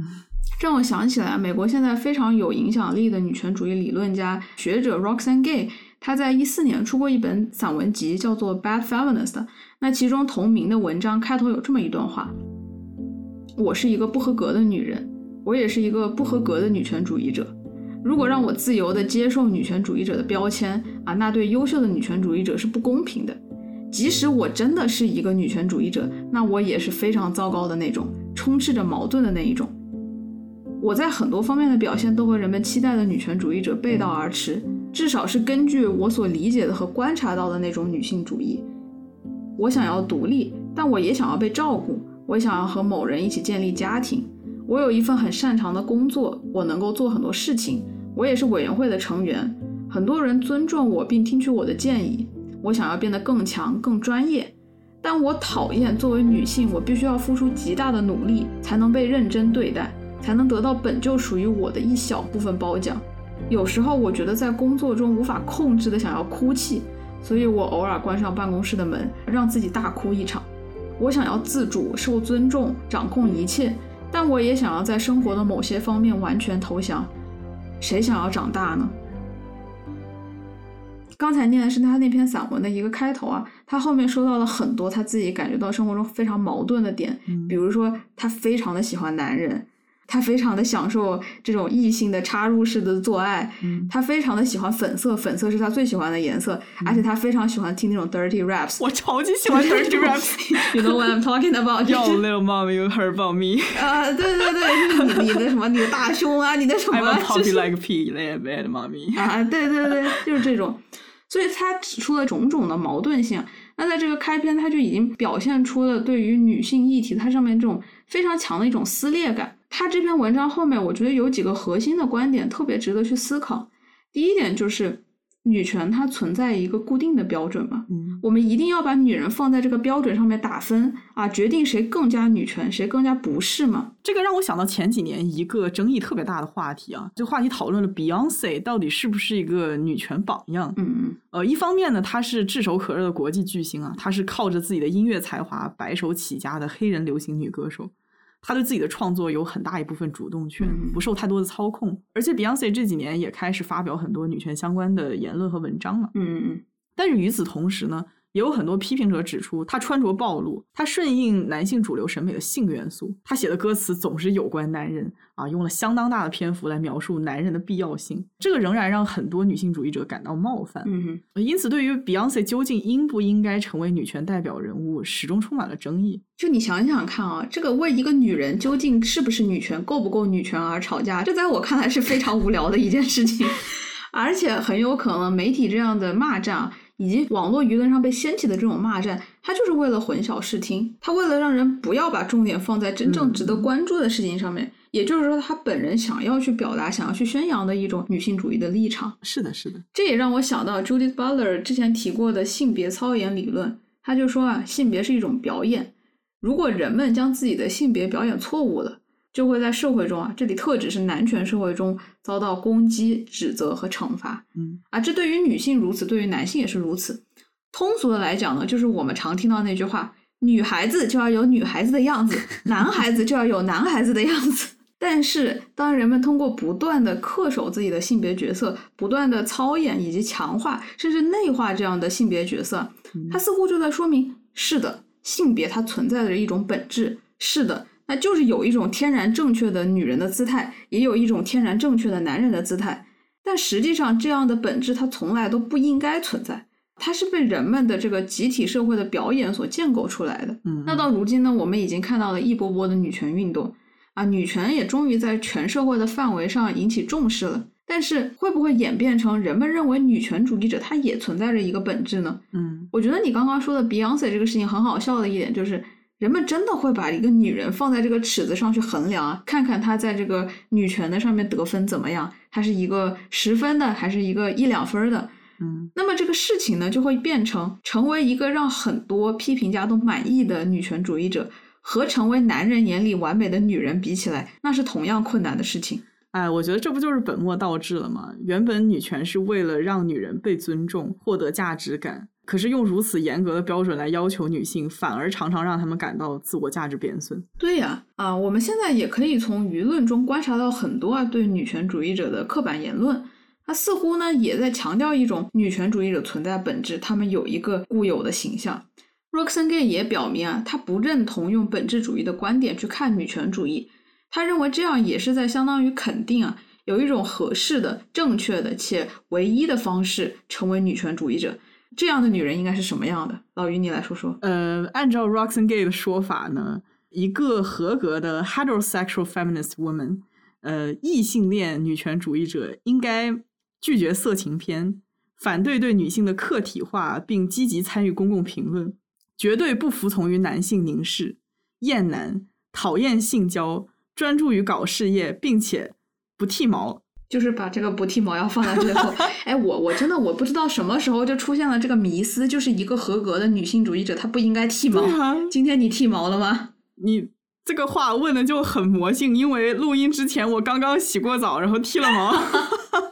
这 让我想起来，美国现在非常有影响力的女权主义理论家、学者 Roxane Gay，她在一四年出过一本散文集，叫做《Bad Feminist》。那其中同名的文章开头有这么一段话：我是一个不合格的女人，我也是一个不合格的女权主义者。如果让我自由地接受女权主义者的标签啊，那对优秀的女权主义者是不公平的。即使我真的是一个女权主义者，那我也是非常糟糕的那种，充斥着矛盾的那一种。我在很多方面的表现都和人们期待的女权主义者背道而驰，至少是根据我所理解的和观察到的那种女性主义。我想要独立，但我也想要被照顾。我想要和某人一起建立家庭。我有一份很擅长的工作，我能够做很多事情。我也是委员会的成员，很多人尊重我并听取我的建议。我想要变得更强、更专业，但我讨厌作为女性，我必须要付出极大的努力才能被认真对待，才能得到本就属于我的一小部分褒奖。有时候我觉得在工作中无法控制的想要哭泣，所以我偶尔关上办公室的门，让自己大哭一场。我想要自主、受尊重、掌控一切，但我也想要在生活的某些方面完全投降。谁想要长大呢？刚才念的是他那篇散文的一个开头啊，他后面说到了很多他自己感觉到生活中非常矛盾的点，比如说他非常的喜欢男人，他非常的享受这种异性的插入式的做爱，他非常的喜欢粉色，粉色是他最喜欢的颜色，而且他非常喜欢听那种 dirty raps。我超级喜欢 dirty raps。You know what I'm talking about？Yo, 就是 little mom, you heard about me? 啊，对对对，就是你你的什么，你的大胸啊，你的什么 I'm 就 puppy 是 like pea, lay bad mommy. 啊，对对对，就是这种。所以他指出了种种的矛盾性。那在这个开篇，他就已经表现出了对于女性议题它上面这种非常强的一种撕裂感。他这篇文章后面，我觉得有几个核心的观点特别值得去思考。第一点就是女权它存在一个固定的标准嘛，嗯我们一定要把女人放在这个标准上面打分啊，决定谁更加女权，谁更加不是嘛。这个让我想到前几年一个争议特别大的话题啊，这个话题讨论了 Beyonce 到底是不是一个女权榜样。嗯嗯呃，一方面呢，她是炙手可热的国际巨星啊，她是靠着自己的音乐才华白手起家的黑人流行女歌手，她对自己的创作有很大一部分主动权，嗯不受太多的操控。而且 Beyonce 这几年也开始发表很多女权相关的言论和文章了。嗯嗯但是与此同时呢，也有很多批评者指出，她穿着暴露，她顺应男性主流审美的性元素，她写的歌词总是有关男人啊，用了相当大的篇幅来描述男人的必要性，这个仍然让很多女性主义者感到冒犯。嗯哼，因此，对于 Beyonce 究竟应不应该成为女权代表人物，始终充满了争议。就你想想看啊，这个为一个女人究竟是不是女权、够不够女权而吵架，这在我看来是非常无聊的一件事情，而且很有可能媒体这样的骂战啊。以及网络舆论上被掀起的这种骂战，它就是为了混淆视听，它为了让人不要把重点放在真正值得关注的事情上面。也就是说，他本人想要去表达、想要去宣扬的一种女性主义的立场。是的，是的，这也让我想到 Judith Butler 之前提过的性别操演理论，他就说啊，性别是一种表演，如果人们将自己的性别表演错误了，就会在社会中啊，这里特指是男权社会中遭到攻击、指责和惩罚。嗯啊，这对于女性如此，对于男性也是如此。通俗的来讲呢，就是我们常听到那句话：女孩子就要有女孩子的样子，男孩子就要有男孩子的样子。但是，当人们通过不断的恪守自己的性别角色，不断的操演以及强化，甚至内化这样的性别角色，它似乎就在说明：是的，性别它存在着一种本质；是的，那就是有一种天然正确的女人的姿态，也有一种天然正确的男人的姿态。但实际上，这样的本质它从来都不应该存在，它是被人们的这个集体社会的表演所建构出来的。嗯，那到如今呢，我们已经看到了一波波的女权运动。啊，女权也终于在全社会的范围上引起重视了。但是，会不会演变成人们认为女权主义者她也存在着一个本质呢？嗯，我觉得你刚刚说的 Beyonce 这个事情很好笑的一点就是，人们真的会把一个女人放在这个尺子上去衡量啊，看看她在这个女权的上面得分怎么样，她是一个十分的，还是一个一两分的？嗯，那么这个事情呢，就会变成成为一个让很多批评家都满意的女权主义者。和成为男人眼里完美的女人比起来，那是同样困难的事情。哎，我觉得这不就是本末倒置了吗？原本女权是为了让女人被尊重、获得价值感，可是用如此严格的标准来要求女性，反而常常让他们感到自我价值贬损。对呀，啊，我们现在也可以从舆论中观察到很多啊对女权主义者的刻板言论，它似乎呢也在强调一种女权主义者存在本质，他们有一个固有的形象。Roxane Gay 也表明啊，他不认同用本质主义的观点去看女权主义。他认为这样也是在相当于肯定啊，有一种合适的、正确的且唯一的方式成为女权主义者。这样的女人应该是什么样的？老于，你来说说。呃，按照 r o x a n Gay 的说法呢，一个合格的 heterosexual feminist woman，呃，异性恋女权主义者应该拒绝色情片，反对对女性的客体化，并积极参与公共评论。绝对不服从于男性凝视、厌男、讨厌性交，专注于搞事业，并且不剃毛，就是把这个不剃毛要放到最后。哎，我我真的我不知道什么时候就出现了这个迷思，就是一个合格的女性主义者她不应该剃毛。今天你剃毛了吗？你这个话问的就很魔性，因为录音之前我刚刚洗过澡，然后剃了毛。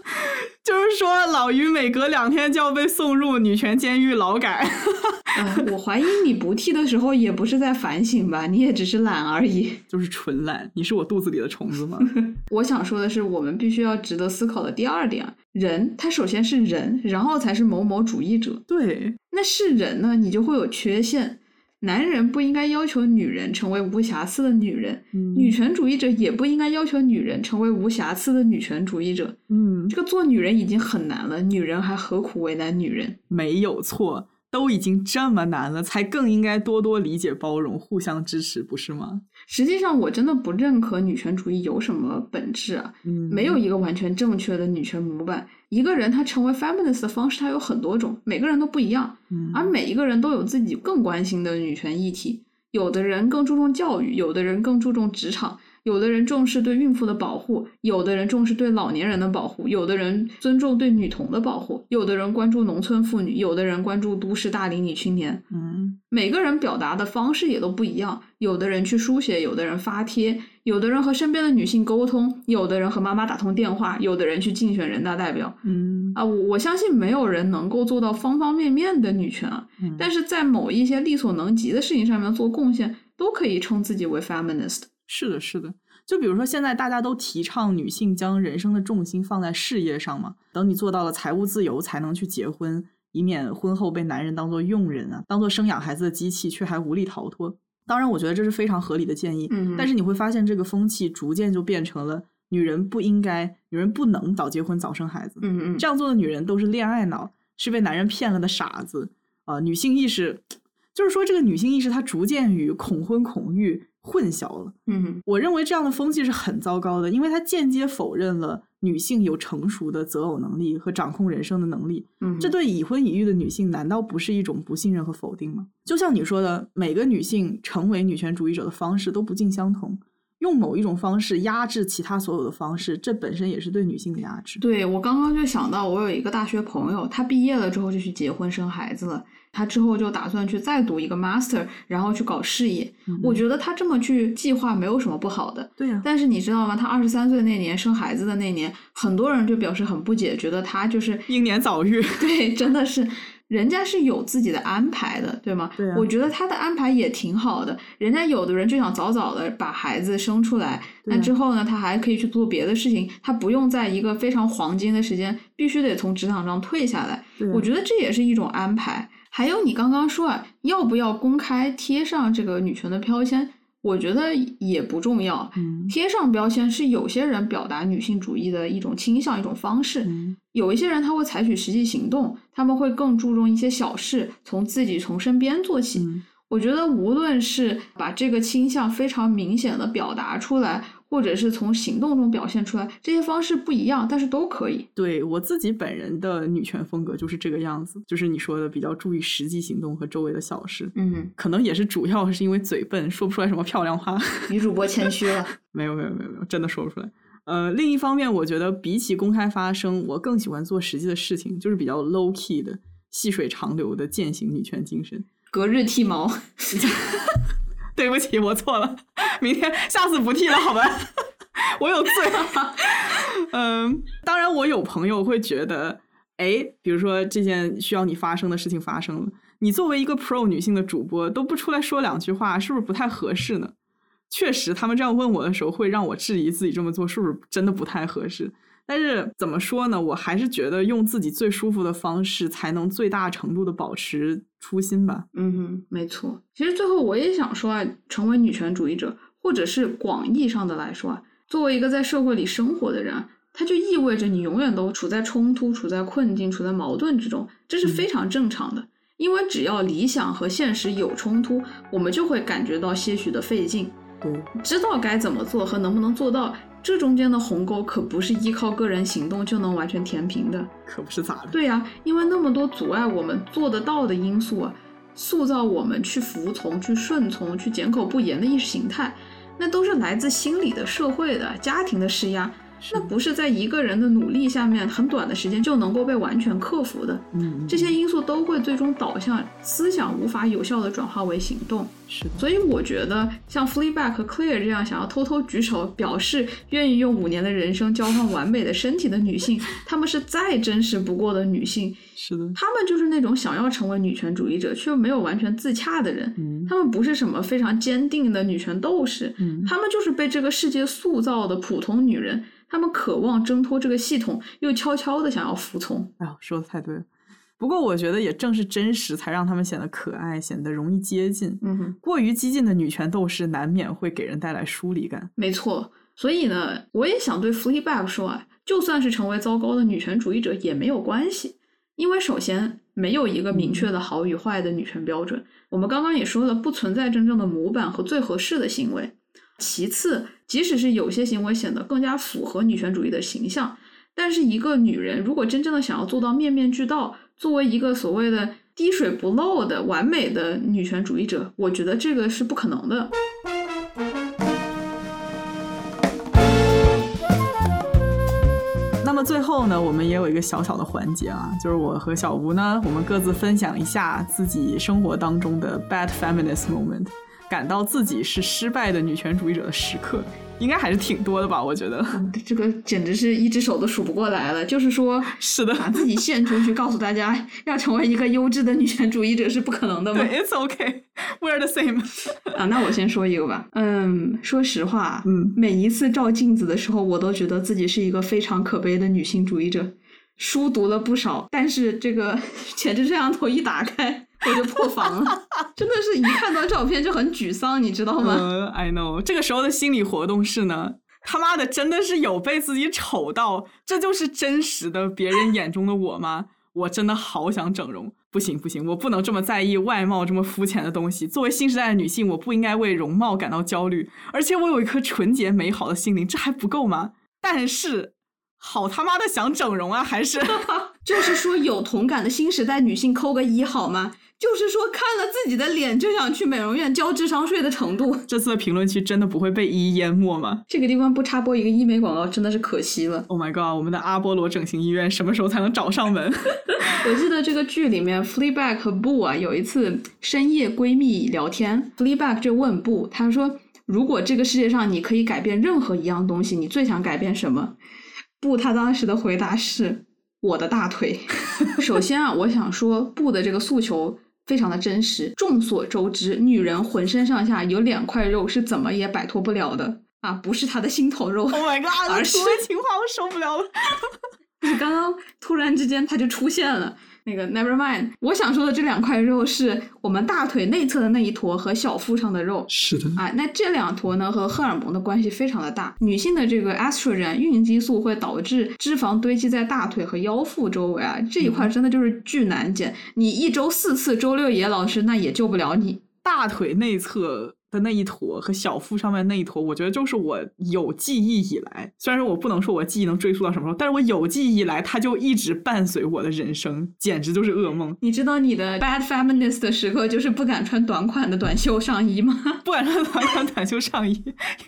就是说，老于每隔两天就要被送入女权监狱劳改。我怀疑你不剃的时候也不是在反省吧？你也只是懒而已，就是纯懒。你是我肚子里的虫子吗？我想说的是，我们必须要值得思考的第二点：人，他首先是人，然后才是某某主义者。对，那是人呢，你就会有缺陷。男人不应该要求女人成为无瑕疵的女人，女权主义者也不应该要求女人成为无瑕疵的女权主义者。嗯，这个做女人已经很难了，女人还何苦为难女人？没有错。都已经这么难了，才更应该多多理解、包容、互相支持，不是吗？实际上，我真的不认可女权主义有什么本质啊，没有一个完全正确的女权模板。一个人他成为 feminist 的方式，他有很多种，每个人都不一样，而每一个人都有自己更关心的女权议题。有的人更注重教育，有的人更注重职场。有的人重视对孕妇的保护，有的人重视对老年人的保护，有的人尊重对女童的保护，有的人关注农村妇女，有的人关注都市大龄女青年。嗯，每个人表达的方式也都不一样，有的人去书写，有的人发帖，有的人和身边的女性沟通，有的人和妈妈打通电话，有的人去竞选人大代表。嗯，啊，我我相信没有人能够做到方方面面的女权啊，但是在某一些力所能及的事情上面做贡献，都可以称自己为 feminist。是的，是的，就比如说现在大家都提倡女性将人生的重心放在事业上嘛，等你做到了财务自由才能去结婚，以免婚后被男人当做佣人啊，当做生养孩子的机器，却还无力逃脱。当然，我觉得这是非常合理的建议。嗯，但是你会发现这个风气逐渐就变成了女人不应该、女人不能早结婚、早生孩子。嗯嗯，这样做的女人都是恋爱脑，是被男人骗了的傻子啊！女性意识，就是说这个女性意识它逐渐与恐婚恐育。混淆了，嗯，我认为这样的风气是很糟糕的，因为它间接否认了女性有成熟的择偶能力和掌控人生的能力。嗯，这对已婚已育的女性难道不是一种不信任和否定吗？就像你说的，每个女性成为女权主义者的方式都不尽相同，用某一种方式压制其他所有的方式，这本身也是对女性的压制。对我刚刚就想到，我有一个大学朋友，她毕业了之后就去结婚生孩子了。他之后就打算去再读一个 master，然后去搞事业。我觉得他这么去计划没有什么不好的。对呀。但是你知道吗？他二十三岁那年生孩子的那年，很多人就表示很不解，觉得他就是英年早育。对，真的是。人家是有自己的安排的，对吗？对啊我觉得他的安排也挺好的。人家有的人就想早早的把孩子生出来，那之后呢，他还可以去做别的事情，他不用在一个非常黄金的时间必须得从职场上退下来。我觉得这也是一种安排。还有你刚刚说啊，要不要公开贴上这个女权的标签？我觉得也不重要。嗯贴上标签是有些人表达女性主义的一种倾向、一种方式。嗯有一些人他会采取实际行动，他们会更注重一些小事，从自己从身边做起。嗯我觉得无论是把这个倾向非常明显的表达出来，或者是从行动中表现出来，这些方式不一样，但是都可以。对我自己本人的女权风格就是这个样子，就是你说的比较注意实际行动和周围的小事，嗯，可能也是主要是因为嘴笨，说不出来什么漂亮话。女主播谦虚了。没有没有没有没有，真的说不出来。呃，另一方面，我觉得比起公开发声，我更喜欢做实际的事情，就是比较 low key 的、细水长流的践行女权精神。隔日剃毛，对不起，我错了，明天下次不剃了，好吧？我有罪。嗯，当然，我有朋友会觉得，哎，比如说这件需要你发声的事情发生了，你作为一个 pro 女性的主播都不出来说两句话，是不是不太合适呢？确实，他们这样问我的时候，会让我质疑自己这么做是不是真的不太合适。但是怎么说呢？我还是觉得用自己最舒服的方式，才能最大程度的保持初心吧。嗯哼，没错。其实最后我也想说啊，成为女权主义者，或者是广义上的来说啊，作为一个在社会里生活的人啊，它就意味着你永远都处在冲突、处在困境、处在矛盾之中，这是非常正常的。因为只要理想和现实有冲突，我们就会感觉到些许的费劲。对，知道该怎么做和能不能做到，这中间的鸿沟可不是依靠个人行动就能完全填平的。可不是咋的。对呀、因为那么多阻碍我们做得到的因素啊，塑造我们去服从、去顺从、去缄口不言的意识形态，那都是来自心理的、社会的、家庭的施压，那不是在一个人的努力下面很短的时间就能够被完全克服的。嗯，这些因素都会最终导向思想无法有效的转化为行动。是的。所以我觉得像 Fleabag 和 Claire 这样想要偷偷举手表示愿意用五年的人生交换完美的身体的女性，她们是再真实不过的女性。是的，他们就是那种想要成为女权主义者却又没有完全自洽的人。嗯她们不是什么非常坚定的女权斗士，嗯她们就是被这个世界塑造的普通女人。他们渴望挣脱这个系统，又悄悄的想要服从。哎呦，说的太对了。不过我觉得也正是真实，才让他们显得可爱，显得容易接近。嗯哼。过于激进的女权斗士难免会给人带来疏离感。没错，所以呢，我也想对 Fleabag 说啊，就算是成为糟糕的女权主义者也没有关系，因为首先没有一个明确的好与坏的女权标准，我们刚刚也说了，不存在真正的模板和最合适的行为。其次，即使是有些行为显得更加符合女权主义的形象，但是一个女人如果真正的想要做到面面俱到，作为一个所谓的滴水不漏的完美的女权主义者，我觉得这个是不可能的。么最后呢，我们也有一个小小的环节啊，就是我和小吴呢，我们各自分享一下自己生活当中的 bad feminist moment，感到自己是失败的女权主义者的时刻，应该还是挺多的吧？我觉得嗯，这个简直是一只手都数不过来了。就是说，是的，把自己献出去，告诉大家要成为一个优质的女权主义者是不可能的嘛。对，it's okay，we're the same。啊，那我先说一个吧。嗯，说实话，嗯每一次照镜子的时候，我都觉得自己是一个非常可悲的女性主义者。书读了不少，但是这个前置摄像头一打开，我就破防了。真的是一看到照片就很沮丧，你知道吗？呃，I know，这个时候的心理活动是呢，他妈的真的是有被自己丑到，这就是真实的别人眼中的我吗？我真的好想整容，不行不行，我不能这么在意外貌这么肤浅的东西。作为新时代的女性，我不应该为容貌感到焦虑，而且我有一颗纯洁美好的心灵，这还不够吗？但是，好他妈的想整容啊，还是 就是说，有同感的新时代女性扣个一好吗？就是说，看了自己的脸就想去美容院交智商税的程度。这次的评论区真的不会被一一淹没吗这个地方不插播一个医美广告，真的是可惜了。？Oh my god，我们的阿波罗整形医院什么时候才能找上门？我记得这个剧里面，Fleabag 和 Boo 啊有一次深夜闺蜜聊天，Fleabag 就问 Boo，他说：“如果这个世界上你可以改变任何一样东西，你最想改变什么？”Boo 他当时的回答是：“我的大腿。首先啊，我想说布的这个诉求非常的真实。众所周知，女人浑身上下有两块肉是怎么也摆脱不了的啊，不是她的心头肉。Oh my god！而是情话我受不了了。就 是刚刚突然之间她就出现了。那个 never mind，我想说的这两块肉是我们大腿内侧的那一坨和小腹上的肉。是的，啊，那这两坨呢和荷尔蒙的关系非常的大。女性的这个 estrogen 孕激素会导致脂肪堆积在大腿和腰腹周围啊，这一块真的就是巨难减。你一周四次，周六野老师那也救不了你。大腿内侧的那一坨和小腹上面那一坨，我觉得就是我有记忆以来，虽然说我不能说我记忆能追溯到什么时候，但是我有记忆以来，它就一直伴随我的人生，简直就是噩梦。你知道你的 bad feminist 的时刻就是不敢穿短款的短袖上衣吗？不敢穿短款短袖上衣，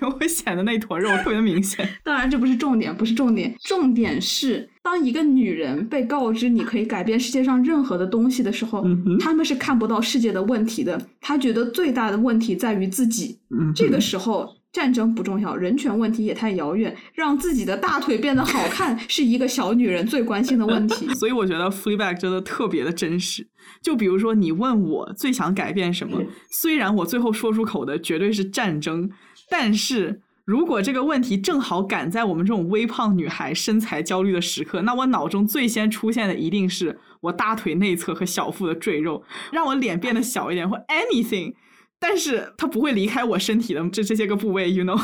因为会显得那坨肉特别明显。当然，这不是重点，不是重点，重点是当一个女人被告知你可以改变世界上任何的东西的时候，她们是看不到世界的问题的。她觉得最大的问题在于自己。嗯，这个时候，战争不重要，人权问题也太遥远，让自己的大腿变得好看 是一个小女人最关心的问题。所以我觉得 Fleabag 真的特别的真实。就比如说，你问我最想改变什么，虽然我最后说出口的绝对是战争，但是如果这个问题正好赶在我们这种微胖女孩身材焦虑的时刻，那我脑中最先出现的一定是我大腿内侧和小腹的赘肉，让我脸变得小一点或 anything。但是它不会离开我身体的这这些个部位，you know？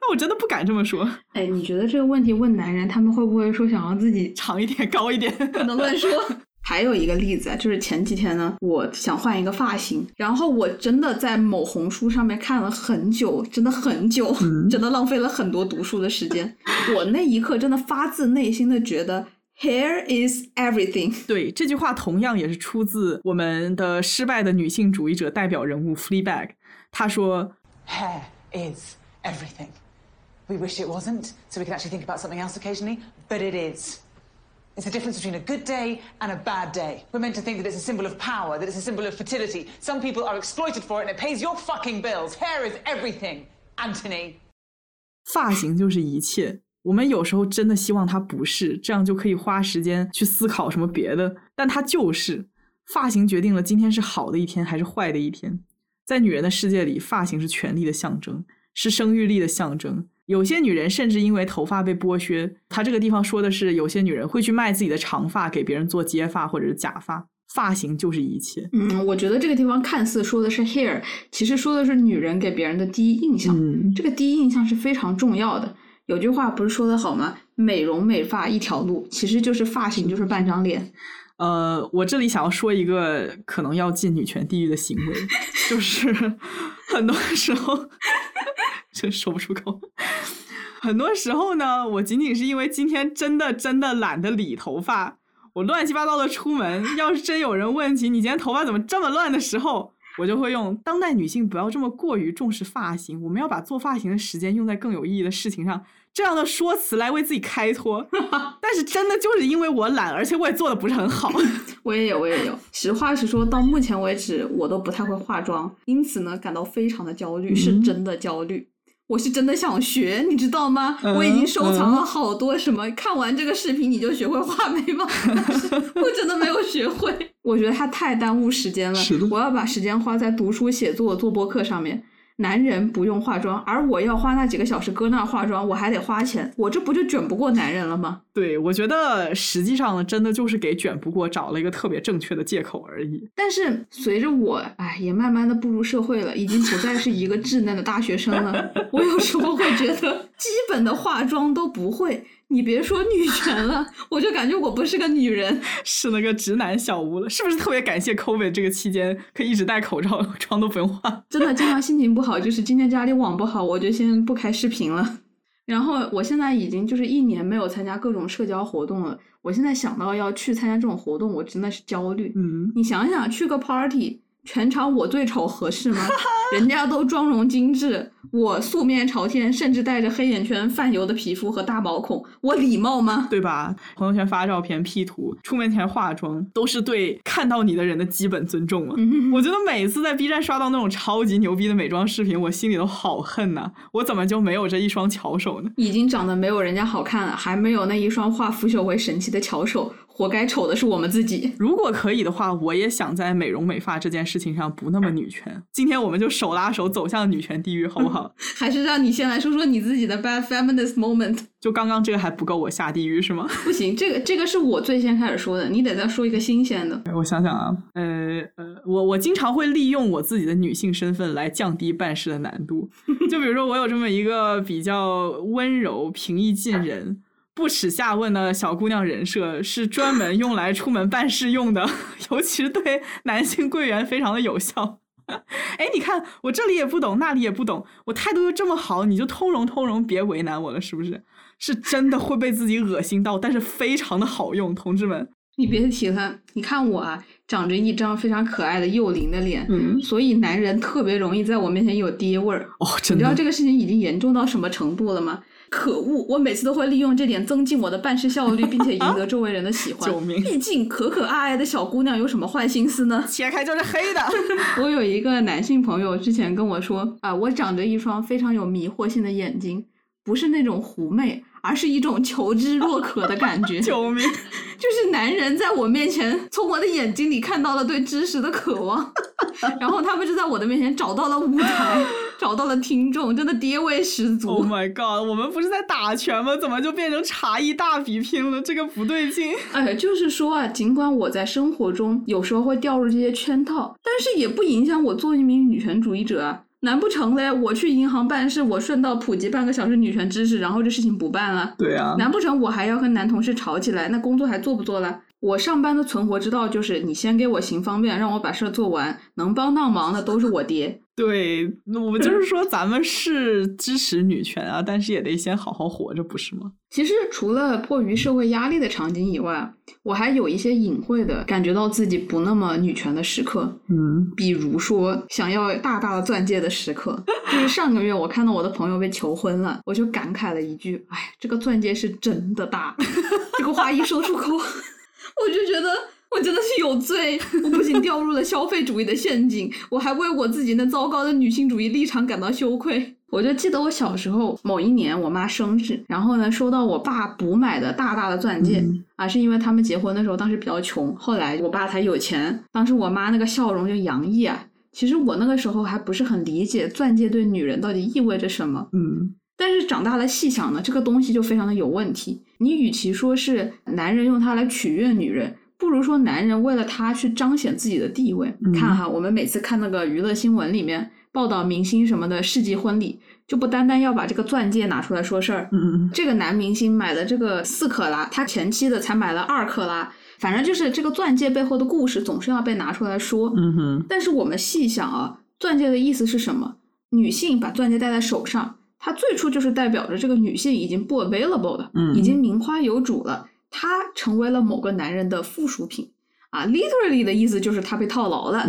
那我真的不敢这么说，哎，你觉得这个问题问男人，他们会不会说想要自己长一点，高一点？不能乱说。还有一个例子啊，就是前几天呢，我想换一个发型，然后我真的在某红书上面看了很久，真的很久，真的浪费了很多读书的时间。我那一刻真的发自内心的觉得，hair is everything。对，这句话同样也是出自我们的失败的女性主义者代表人物 Fleabag。她说 Hair is everything. We wish it wasn't, so we can actually think about something else occasionally, but it is. It's the difference between a good day and a bad day. We're meant to think that it's a symbol of power, that it's a symbol of fertility. Some people are exploited for it and it pays your fucking bills. Hair is everything, Anthony. 发型就是一切。我们有时候真的希望它不是，这样就可以花时间去思考什么别的。但它就是，发型决定了今天是好的一天还是坏的一天。在女人的世界里，发型是权力的象征，是生育力的象征。有些女人甚至因为头发被剥削，她这个地方说的是，有些女人会去卖自己的长发给别人做接发或者是假发。发型就是一切。嗯，我觉得这个地方看似说的是 hair，其实说的是女人给别人的第一印象。嗯，这个第一印象是非常重要的。有句话不是说的好吗？美容美发一条路，其实就是发型就是半张脸。呃，我这里想要说一个可能要进女权地狱的行为，就是 很多时候真说不出口。很多时候呢，我仅仅是因为今天真的真的懒得理头发，我乱七八糟的出门。要是真有人问起你今天头发怎么这么乱的时候，我就会用当代女性不要这么过于重视发型，我们要把做发型的时间用在更有意义的事情上，这样的说辞来为自己开脱。但是真的就是因为我懒，而且我也做的不是很好。我也有，我也有。实话实说，到目前为止，我都不太会化妆，因此呢，感到非常的焦虑，是嗯真的焦虑。我是真的想学，你知道吗？嗯我已经收藏了好多什么，看完这个视频你就学会画眉毛，但 是我真的没有学会。我觉得它太耽误时间了，我要把时间花在读书、写作、做播客上面。男人不用化妆，而我要花那几个小时搁那儿化妆，我还得花钱，我这不就卷不过男人了吗？对，我觉得实际上呢，真的就是给卷不过找了一个特别正确的借口而已。但是随着我，哎，也慢慢的步入社会了，已经不再是一个稚嫩的大学生了。我有时候会觉得，基本的化妆都不会，你别说女权了，我就感觉我不是个女人。是那个直男小屋了，是不是特别感谢 COVID 这个期间可以一直戴口罩，妆都不用化？真的，经常心情不好，就是今天家里网不好，我就先不开视频了。然后我现在已经就是一年没有参加各种社交活动了。我现在想到要去参加这种活动，我真的是焦虑。嗯，你想想，去个 party，全场我最丑合适吗？人家都妆容精致，我素面朝天，甚至带着黑眼圈、泛油的皮肤和大毛孔，我礼貌吗？对吧？朋友圈发照片、P 图，出门前化妆，都是对看到你的人的基本尊重啊。我觉得每次在 B 站刷到那种超级牛逼的美妆视频，我心里都好恨呐！我怎么就没有这一双巧手呢？已经长得没有人家好看了，还没有那一双化腐朽为神奇的巧手。活该丑的是我们自己。如果可以的话，我也想在美容美发这件事情上不那么女权。今天我们就手拉手走向女权地狱，好不好？还是让你先来说说你自己的 bad feminist moment。就刚刚这个还不够我下地狱是吗？不行，这个这个是我最先开始说的，你得再说一个新鲜的。我想想啊，呃呃，我我经常会利用我自己的女性身份来降低办事的难度。就比如说，我有这么一个比较温柔、平易近人。不耻下问的小姑娘人设是专门用来出门办事用的，尤其是对男性柜员非常的有效。哎，你看我这里也不懂，那里也不懂，我态度又这么好，你就通融通融，别为难我了，是不是？是真的会被自己恶心到，但是非常的好用，同志们。你别提了，你看我啊，长着一张非常可爱的幼龄的脸，嗯，所以男人特别容易在我面前有爹味儿。哦，真的。你知道这个事情已经严重到什么程度了吗？可恶！我每次都会利用这点增进我的办事效率，并且赢得周围人的喜欢。救命！毕竟可可爱爱的小姑娘有什么坏心思呢？切开就是黑的。我有一个男性朋友之前跟我说啊，我长着一双非常有迷惑性的眼睛，不是那种狐媚。而是一种求知若渴的感觉。救命！就是男人在我面前，从我的眼睛里看到了对知识的渴望，然后他们就在我的面前找到了舞台，找到了听众，真的爹味十足。Oh my god！我们不是在打拳吗？怎么就变成茶艺大比拼了？这个不对劲。哎，就是说啊，尽管我在生活中有时候会掉入这些圈套，但是也不影响我做一名女权主义者啊。难不成嘞？我去银行办事，我顺道普及半个小时女权知识，然后这事情不办了？对啊。难不成我还要跟男同事吵起来？那工作还做不做了？我上班的存活之道就是你先给我行方便，让我把事儿做完，能帮到忙的都是我爹。对，我就是说咱们是支持女权啊，但是也得先好好活着，不是吗？其实除了迫于社会压力的场景以外，我还有一些隐晦的感觉到自己不那么女权的时刻。嗯，比如说想要大大的钻戒的时刻，就是上个月我看到我的朋友被求婚了，我就感慨了一句：“哎，这个钻戒是真的大。”这个话一说出口。我就觉得我真的是有罪，我不仅掉入了消费主义的陷阱，我还为我自己那糟糕的女性主义立场感到羞愧。我就记得我小时候某一年我妈生日，然后呢收到我爸补买的大大的钻戒啊，是因为他们结婚的时候当时比较穷，后来我爸才有钱。当时我妈那个笑容就洋溢啊。其实我那个时候还不是很理解钻戒对女人到底意味着什么，嗯。但是长大了细想呢，这个东西就非常的有问题。你与其说是男人用它来取悦女人，不如说男人为了他去彰显自己的地位。看哈，我们每次看那个娱乐新闻里面报道明星什么的世纪婚礼，就不单单要把这个钻戒拿出来说事儿。嗯这个男明星买了这个四克拉，他前妻的才买了二克拉，反正就是这个钻戒背后的故事总是要被拿出来说。嗯哼。但是我们细想啊，钻戒的意思是什么？女性把钻戒戴在手上。它最初就是代表着这个女性已经不 available 的，已经名花有主了，她成为了某个男人的附属品啊。literally 的意思就是她被套牢了。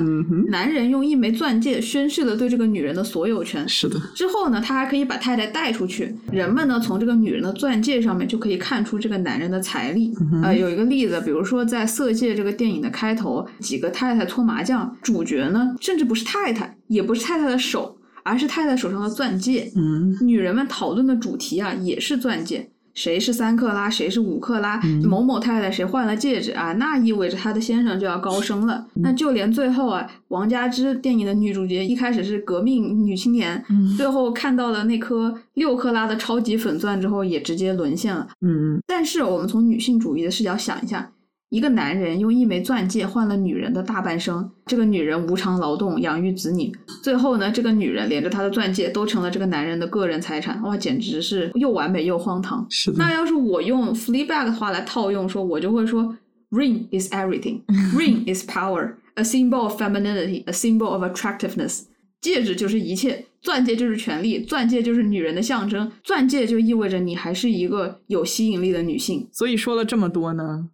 男人用一枚钻戒宣示了对这个女人的所有权。是的。之后呢，他还可以把太太带出去。人们呢，从这个女人的钻戒上面就可以看出这个男人的财力。啊，有一个例子，比如说在《色戒》这个电影的开头，几个太太搓麻将，主角呢，甚至不是太太，也不是太太的手。而是太太手上的钻戒。嗯，女人们讨论的主题啊，也是钻戒。谁是三克拉，谁是五克拉？某某太太谁换了戒指啊？那意味着她的先生就要高升了。那就连最后啊，王佳芝电影的女主角一开始是革命女青年，最后看到了那颗六克拉的超级粉钻之后，也直接沦陷了。嗯，但是我们从女性主义的视角想一下。一个男人用一枚钻戒换了女人的大半生，这个女人无偿劳动养育子女，最后呢，这个女人连着她的钻戒都成了这个男人的个人财产，哇，简直是又完美又荒唐。是的。那要是我用 Fleabag 的话来套用说，我就会说，Ring is everything，Ring is power，a symbol of femininity，a symbol of attractiveness。戒指就是一切，钻戒就是权力，钻戒就是女人的象征，钻戒就意味着你还是一个有吸引力的女性。所以说了这么多呢。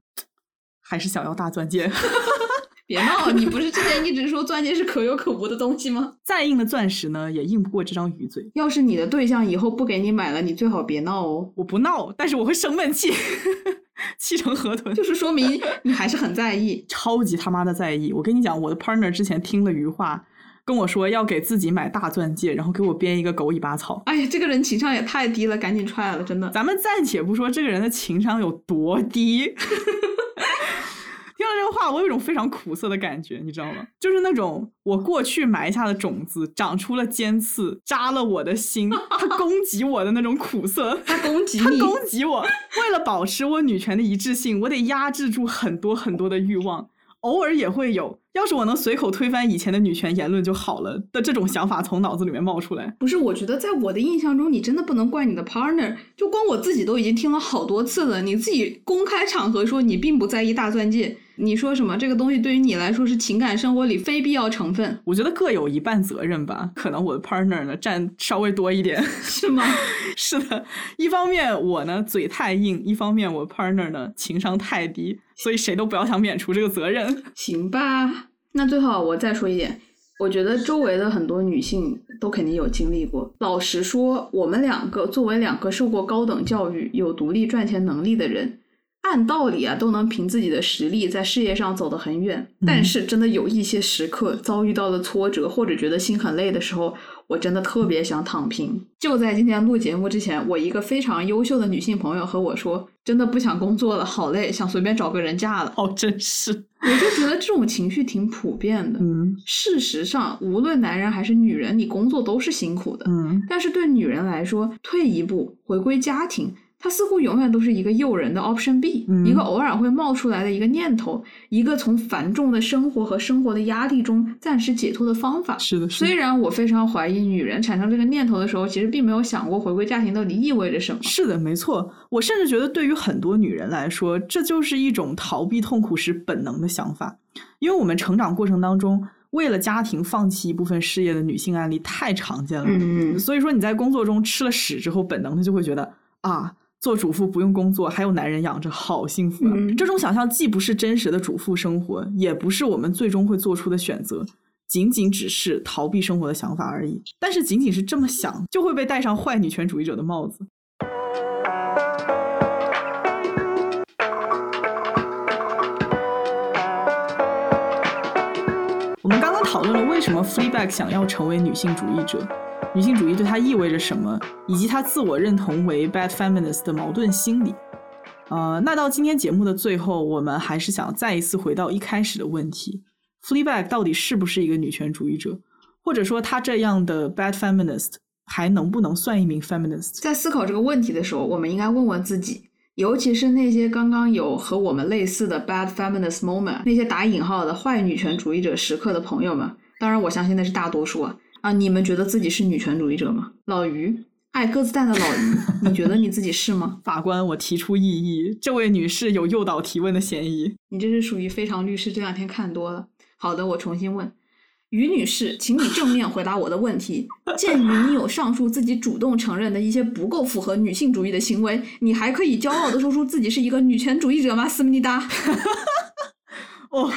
还是想要大钻戒，别闹！你不是之前一直说钻戒是可有可无的东西吗？再硬的钻石呢，也硬不过这张鱼嘴。要是你的对象以后不给你买了，你最好别闹哦。我不闹，但是我会生闷气，气成河豚，就是说明你还是很在意，超级他妈的在意。我跟你讲，我的 partner 之前听了鱼话，跟我说要给自己买大钻戒，然后给我编一个狗尾巴草。哎呀，这个人情商也太低了，赶紧踹了，真的。咱们暂且不说这个人的情商有多低。听到这个话，我有一种非常苦涩的感觉，你知道吗？就是那种我过去埋下的种子长出了尖刺，扎了我的心，它攻击我的那种苦涩。它攻击你，它攻击我。为了保持我女权的一致性，我得压制住很多很多的欲望。偶尔也会有，要是我能随口推翻以前的女权言论就好了的这种想法从脑子里面冒出来。不是，我觉得在我的印象中，你真的不能怪你的 partner，就光我自己都已经听了好多次了。你自己公开场合说你并不在意大钻戒。你说什么？这个东西对于你来说是情感生活里非必要成分？我觉得各有一半责任吧。可能我的 partner 呢占稍微多一点，是吗？是的。一方面我呢嘴太硬，一方面我 partner 呢情商太低，所以谁都不要想免除这个责任。行吧。那最后我再说一点，我觉得周围的很多女性都肯定有经历过。老实说，我们两个作为两个受过高等教育、有独立赚钱能力的人。按道理啊，都能凭自己的实力在事业上走得很远。但是，真的有一些时刻遭遇到了挫折，或者觉得心很累的时候，我真的特别想躺平。就在今天录节目之前，我一个非常优秀的女性朋友和我说：“真的不想工作了，好累，想随便找个人嫁了。”哦，真是，我就觉得这种情绪挺普遍的。嗯，事实上，无论男人还是女人，你工作都是辛苦的。嗯，但是对女人来说，退一步，回归家庭。它似乎永远都是一个诱人的 option B，一个偶尔会冒出来的一个念头，一个从繁重的生活和生活的压力中暂时解脱的方法。是的，虽然我非常怀疑女人产生这个念头的时候，其实并没有想过回归家庭到底意味着什么。是的，没错。我甚至觉得，对于很多女人来说，这就是一种逃避痛苦时本能的想法。因为我们成长过程当中，为了家庭放弃一部分事业的女性案例太常见了。嗯所以说你在工作中吃了屎之后，本能的就会觉得啊。做主妇不用工作，还有男人养着，好幸福啊！这种想象既不是真实的主妇生活，也不是我们最终会做出的选择，仅仅只是逃避生活的想法而已。但是，仅仅是这么想，就会被戴上坏女权主义者的帽子。讨论了为什么 Fleabag 想要成为女性主义者。女性主义对她意味着什么，以及她自我认同为 bad feminist 的矛盾心理。呃，那到今天节目的最后，我们还是想再一次回到一开始的问题：Fleabag 到底是不是一个女权主义者？或者说，她这样的 bad feminist 还能不能算一名 feminist？在思考这个问题的时候，我们应该问问自己，尤其是那些刚刚有和我们类似的 bad feminist moment，那些打引号的坏女权主义者时刻的朋友们，当然我相信那是大多数啊。啊，你们觉得自己是女权主义者吗？老于，爱鸽子蛋的老于，你觉得你自己是吗？法官，我提出异议，这位女士有诱导提问的嫌疑。你这是属于非常律师这两天看多了。好的，我重新问，于女士，请你正面回答我的问题。鉴于你有上述自己主动承认的一些不够符合女性主义的行为，你还可以骄傲的说出自己是一个女权主义者吗？思密达。哦。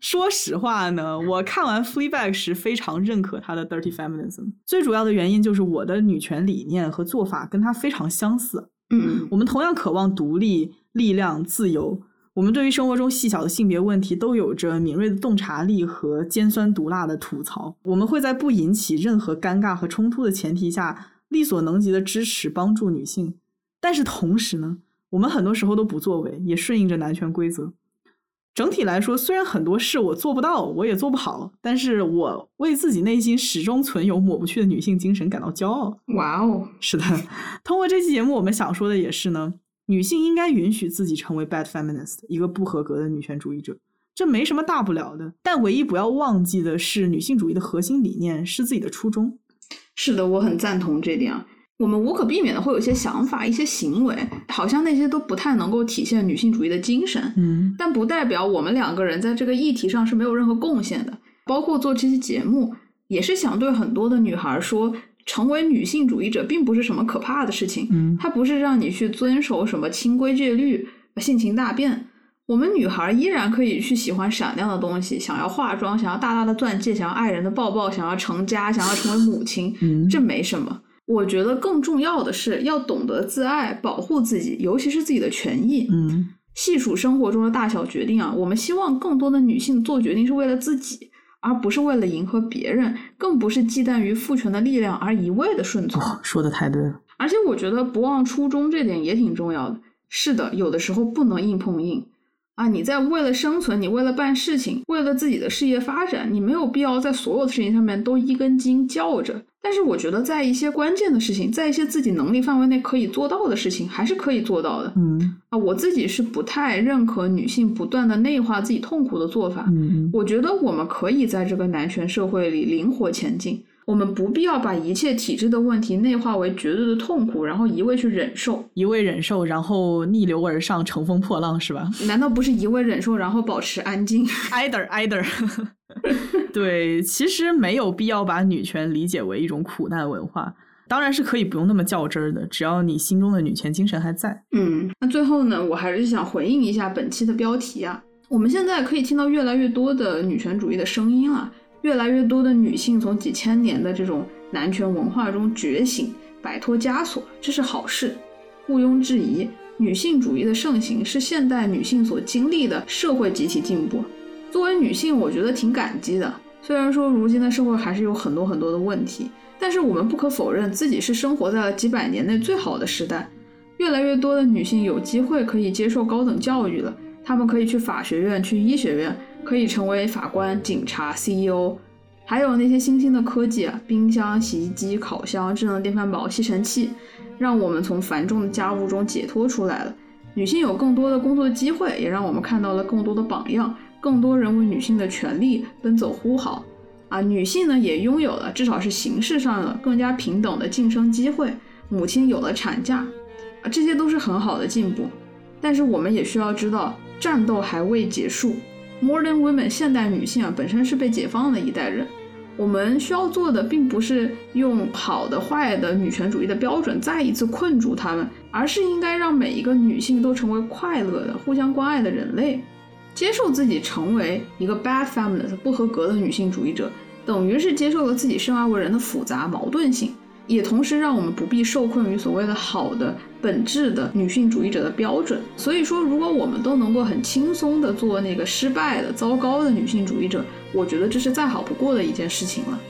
说实话呢，我看完《Fleabag》时非常认可他的 Dirty Feminism。最主要的原因就是我的女权理念和做法跟他非常相似。嗯，我们同样渴望独立、力量、自由。我们对于生活中细小的性别问题都有着敏锐的洞察力和尖酸毒辣的吐槽。我们会在不引起任何尴尬和冲突的前提下，力所能及的支持帮助女性。但是同时呢，我们很多时候都不作为，也顺应着男权规则。整体来说，虽然很多事我做不到，我也做不好，但是我为自己内心始终存有抹不去的女性精神感到骄傲。哇哦，是的，通过这期节目，我们想说的也是呢，女性应该允许自己成为 bad feminist，一个不合格的女权主义者，这没什么大不了的。但唯一不要忘记的是，女性主义的核心理念是自己的初衷。是的，我很赞同这点。我们无可避免的会有一些想法、一些行为，好像那些都不太能够体现女性主义的精神。嗯，但不代表我们两个人在这个议题上是没有任何贡献的。包括做这期节目，也是想对很多的女孩说，成为女性主义者并不是什么可怕的事情。嗯，它不是让你去遵守什么清规戒律、性情大变。我们女孩依然可以去喜欢闪亮的东西，想要化妆，想要大大的钻戒，想要爱人的抱抱，想要成家，想要成为母亲，嗯这没什么。我觉得更重要的是要懂得自爱，保护自己，尤其是自己的权益。嗯细数生活中的大小决定啊，我们希望更多的女性做决定是为了自己，而不是为了迎合别人，更不是忌惮于父权的力量而一味的顺从。哦，说的太对了。而且我觉得不忘初衷这点也挺重要的。是的，有的时候不能硬碰硬啊！你在为了生存，你为了办事情，为了自己的事业发展，你没有必要在所有的事情上面都一根筋较着。但是我觉得，在一些关键的事情，在一些自己能力范围内可以做到的事情，还是可以做到的。嗯啊，我自己是不太认可女性不断的内化自己痛苦的做法。嗯我觉得我们可以在这个男权社会里灵活前进，我们不必要把一切体制的问题内化为绝对的痛苦，然后一味去忍受。一味忍受，然后逆流而上，乘风破浪，是吧 难道不是一味忍受，然后保持安静？？either either，对，其实没有必要把女权理解为一种苦难文化，当然是可以不用那么较真儿的，只要你心中的女权精神还在。嗯，那最后呢，我还是想回应一下本期的标题啊。我们现在可以听到越来越多的女权主义的声音了，越来越多的女性从几千年的这种男权文化中觉醒，摆脱枷锁，这是好事，毋庸置疑。女性主义的盛行是现代女性所经历的社会集体进步。作为女性，我觉得挺感激的。虽然说如今的社会还是有很多很多的问题，但是我们不可否认自己是生活在了几百年内最好的时代。越来越多的女性有机会可以接受高等教育了，她们可以去法学院、去医学院，可以成为法官、警察、CEO，还有那些新兴的科技啊，冰箱、洗衣机、烤箱、智能电饭煲、吸尘器，让我们从繁重的家务中解脱出来了。女性有更多的工作机会，也让我们看到了更多的榜样，更多人为女性的权利奔走呼号。啊，女性呢也拥有了至少是形式上的更加平等的晋升机会，母亲有了产假，啊，这些都是很好的进步。但是我们也需要知道，战斗还未结束。Modern women 现代女性啊，本身是被解放的一代人。我们需要做的，并不是用好的、坏的女权主义的标准再一次困住她们，而是应该让每一个女性都成为快乐的、互相关爱的人类。接受自己成为一个 bad feminist 不合格的女性主义者，等于是接受了自己生而为人的复杂矛盾性，也同时让我们不必受困于所谓的好的本质的女性主义者的标准。所以说，如果我们都能够很轻松的做那个失败的、糟糕的女性主义者，我觉得这是再好不过的一件事情了。